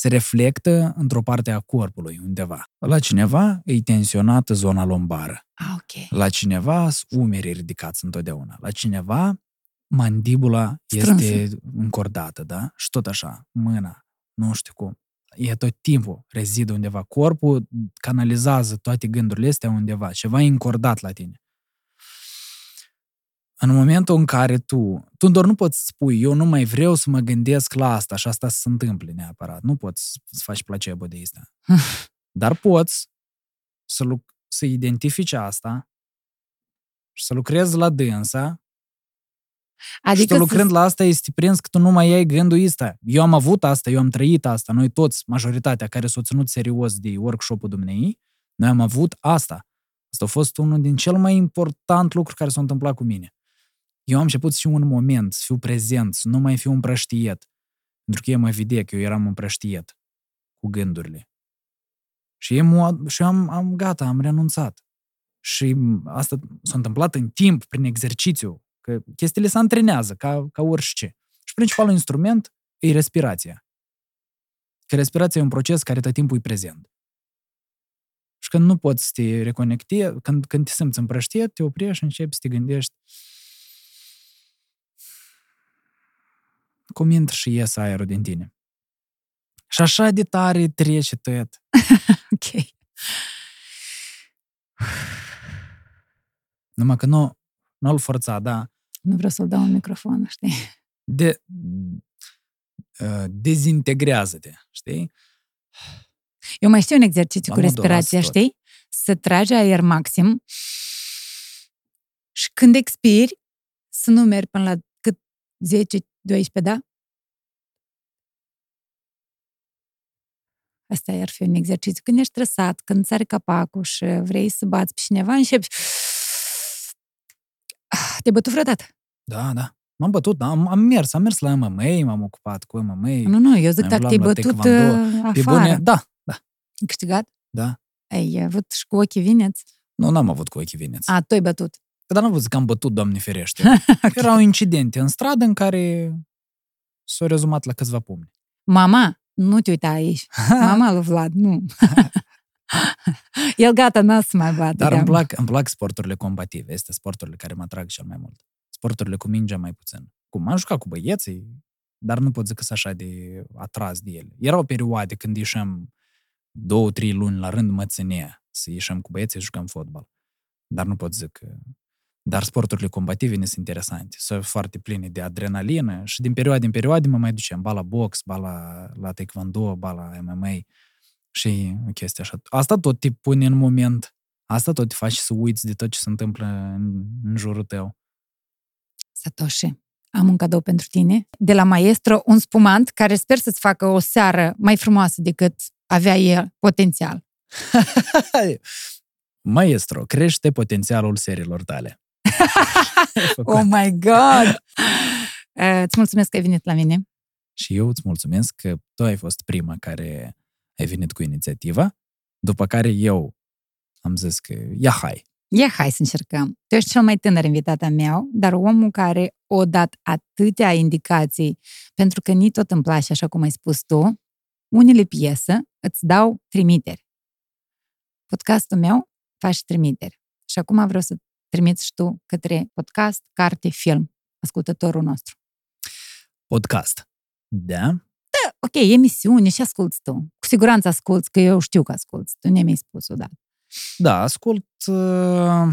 se reflectă într-o parte a corpului undeva. La cineva e tensionată zona lombară. Ah, ok. La cineva sunt umerii ridicați întotdeauna. La cineva mandibula Strânsă. este încordată, da? Și tot așa, mâna, nu știu cum. E tot timpul rezidă undeva. Corpul canalizează toate gândurile astea undeva. Ceva e încordat la tine. În momentul în care tu, tu doar nu poți spui, eu nu mai vreau să mă gândesc la asta și asta să se întâmple neapărat. Nu poți să faci placebo de asta. Dar poți să, luc- să identifici asta și să lucrezi la dânsa adică și Adică tu lucrând la asta este prins că tu nu mai ai gândul ăsta. Eu am avut asta, eu am trăit asta. Noi toți, majoritatea care s-au ținut serios de workshop-ul dumnei, noi am avut asta. Asta a fost unul din cel mai important lucru care s-a întâmplat cu mine. Eu am început să fiu un moment, să fiu prezent, să nu mai fiu împrăștiet. Pentru că ei mă vedea că eu eram împrăștiet cu gândurile. Și, ei m-au- și eu am, am gata, am renunțat. Și asta s-a întâmplat în timp, prin exercițiu, că chestiile se antrenează, ca, ca orice. Și principalul instrument e respirația. Că respirația e un proces care tot timpul e prezent. Și când nu poți să te reconectezi, când, când te simți împrăștiet, te oprești și începi să te gândești cum intră și ies aerul din tine. Și așa de tare trece tăiat. ok. Numai că nu, nu-l forța, da. Nu vreau să-l dau un microfon, știi? De, uh, dezintegrează-te, știi? Eu mai știu un exercițiu cu respirația, știi? Să tragi aer maxim și când expiri, să numeri până la cât 10, 12-a? Da? Asta ar fi un exercițiu. Când ești stresat, când ți capacul și vrei să bați pe cineva, începi... Ah, te-ai bătut vreodată? Da, da. M-am bătut, da, am, am mers, am mers la MMA, m-am ocupat cu MMA. Ah, nu, nu, eu zic dacă te-ai bătut uh, afară. Bune, da, da. Ai câștigat? Da. Ai avut și cu ochii vineți? Nu, n-am avut cu ochii vineți. A, tu ai bătut. Dar n-am văzut că am bătut, doamne ferește. Erau incidente în stradă în care s-au rezumat la câțiva pumni. Mama, nu te uita aici. Mama lui Vlad, nu. El gata, n-a să mai bată. Dar de-am- îmi plac, îmi plac sporturile combative. Este sporturile care mă atrag cel mai mult. Sporturile cu mingea mai puțin. Cum am jucat cu băieții, dar nu pot zic că sunt așa de atras de ele. Erau perioade când ieșeam două, trei luni la rând mă ținea să ieșim cu băieții și jucăm fotbal. Dar nu pot zic că... Dar sporturile combative ne sunt interesante. Sunt foarte pline de adrenalină și din perioade în perioade mă mai duceam. Ba la box, ba la, la taekwondo, ba la MMA. Și o chestie așa. Asta tot te pune în moment. Asta tot te face să uiți de tot ce se întâmplă în, în jurul tău. Satoshi, am un cadou pentru tine. De la maestro, un spumant care sper să-ți facă o seară mai frumoasă decât avea el potențial. Maestro, crește potențialul serilor tale. Ai făcut. Oh my God! Uh, Îți mulțumesc că ai venit la mine. Și eu îți mulțumesc că tu ai fost prima care ai venit cu inițiativa, după care eu am zis că ia hai. Ia, hai să încercăm. Tu ești cel mai tânăr invitat al meu, dar omul care o dat atâtea indicații, pentru că ni tot îmi place, așa cum ai spus tu, unele piese îți dau trimiteri. Podcastul meu faci trimiteri. Și acum vreau să trimiți și tu către podcast, carte, film, ascultătorul nostru. Podcast. Da? Ok, emisiune și asculți tu. Cu siguranță asculți, că eu știu că asculți. Tu ne-mi-ai spus odată. Da, ascult uh,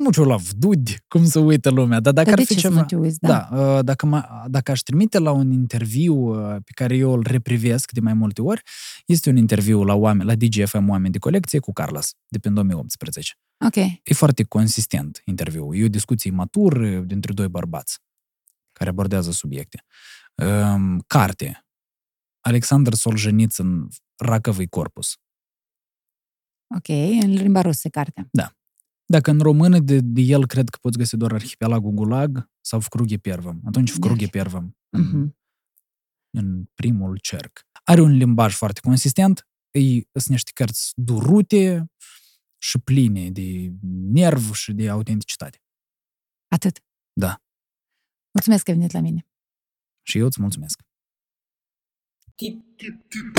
nu știu la vdudi, cum să uită lumea, dar dacă Dar ar de fi ce să ceva... nu te uiți? Da. Da, uh, dacă, mă, dacă aș trimite la un interviu uh, pe care eu îl reprivesc de mai multe ori, este un interviu la, oameni, la DGFM Oameni de Colecție cu Carlos, de pe 2018. Ok. E foarte consistent interviul. E o discuție matur uh, dintre doi bărbați care abordează subiecte. Um, Carte. Alexander Solzhenitsyn, Racăvui Corpus. Ok, în limba rusă cartea. Dacă în română de, de el cred că poți găsi doar Arhipelagul Gulag sau Vcrughe Pervăm. Atunci Vcrughe Pervăm. În, uh-huh. în primul cerc. Are un limbaj foarte consistent. Ei, sunt niște cărți durute și pline de nerv și de autenticitate. Atât? Da. Mulțumesc că ai venit la mine. Și eu îți mulțumesc. Tip, tip, tip.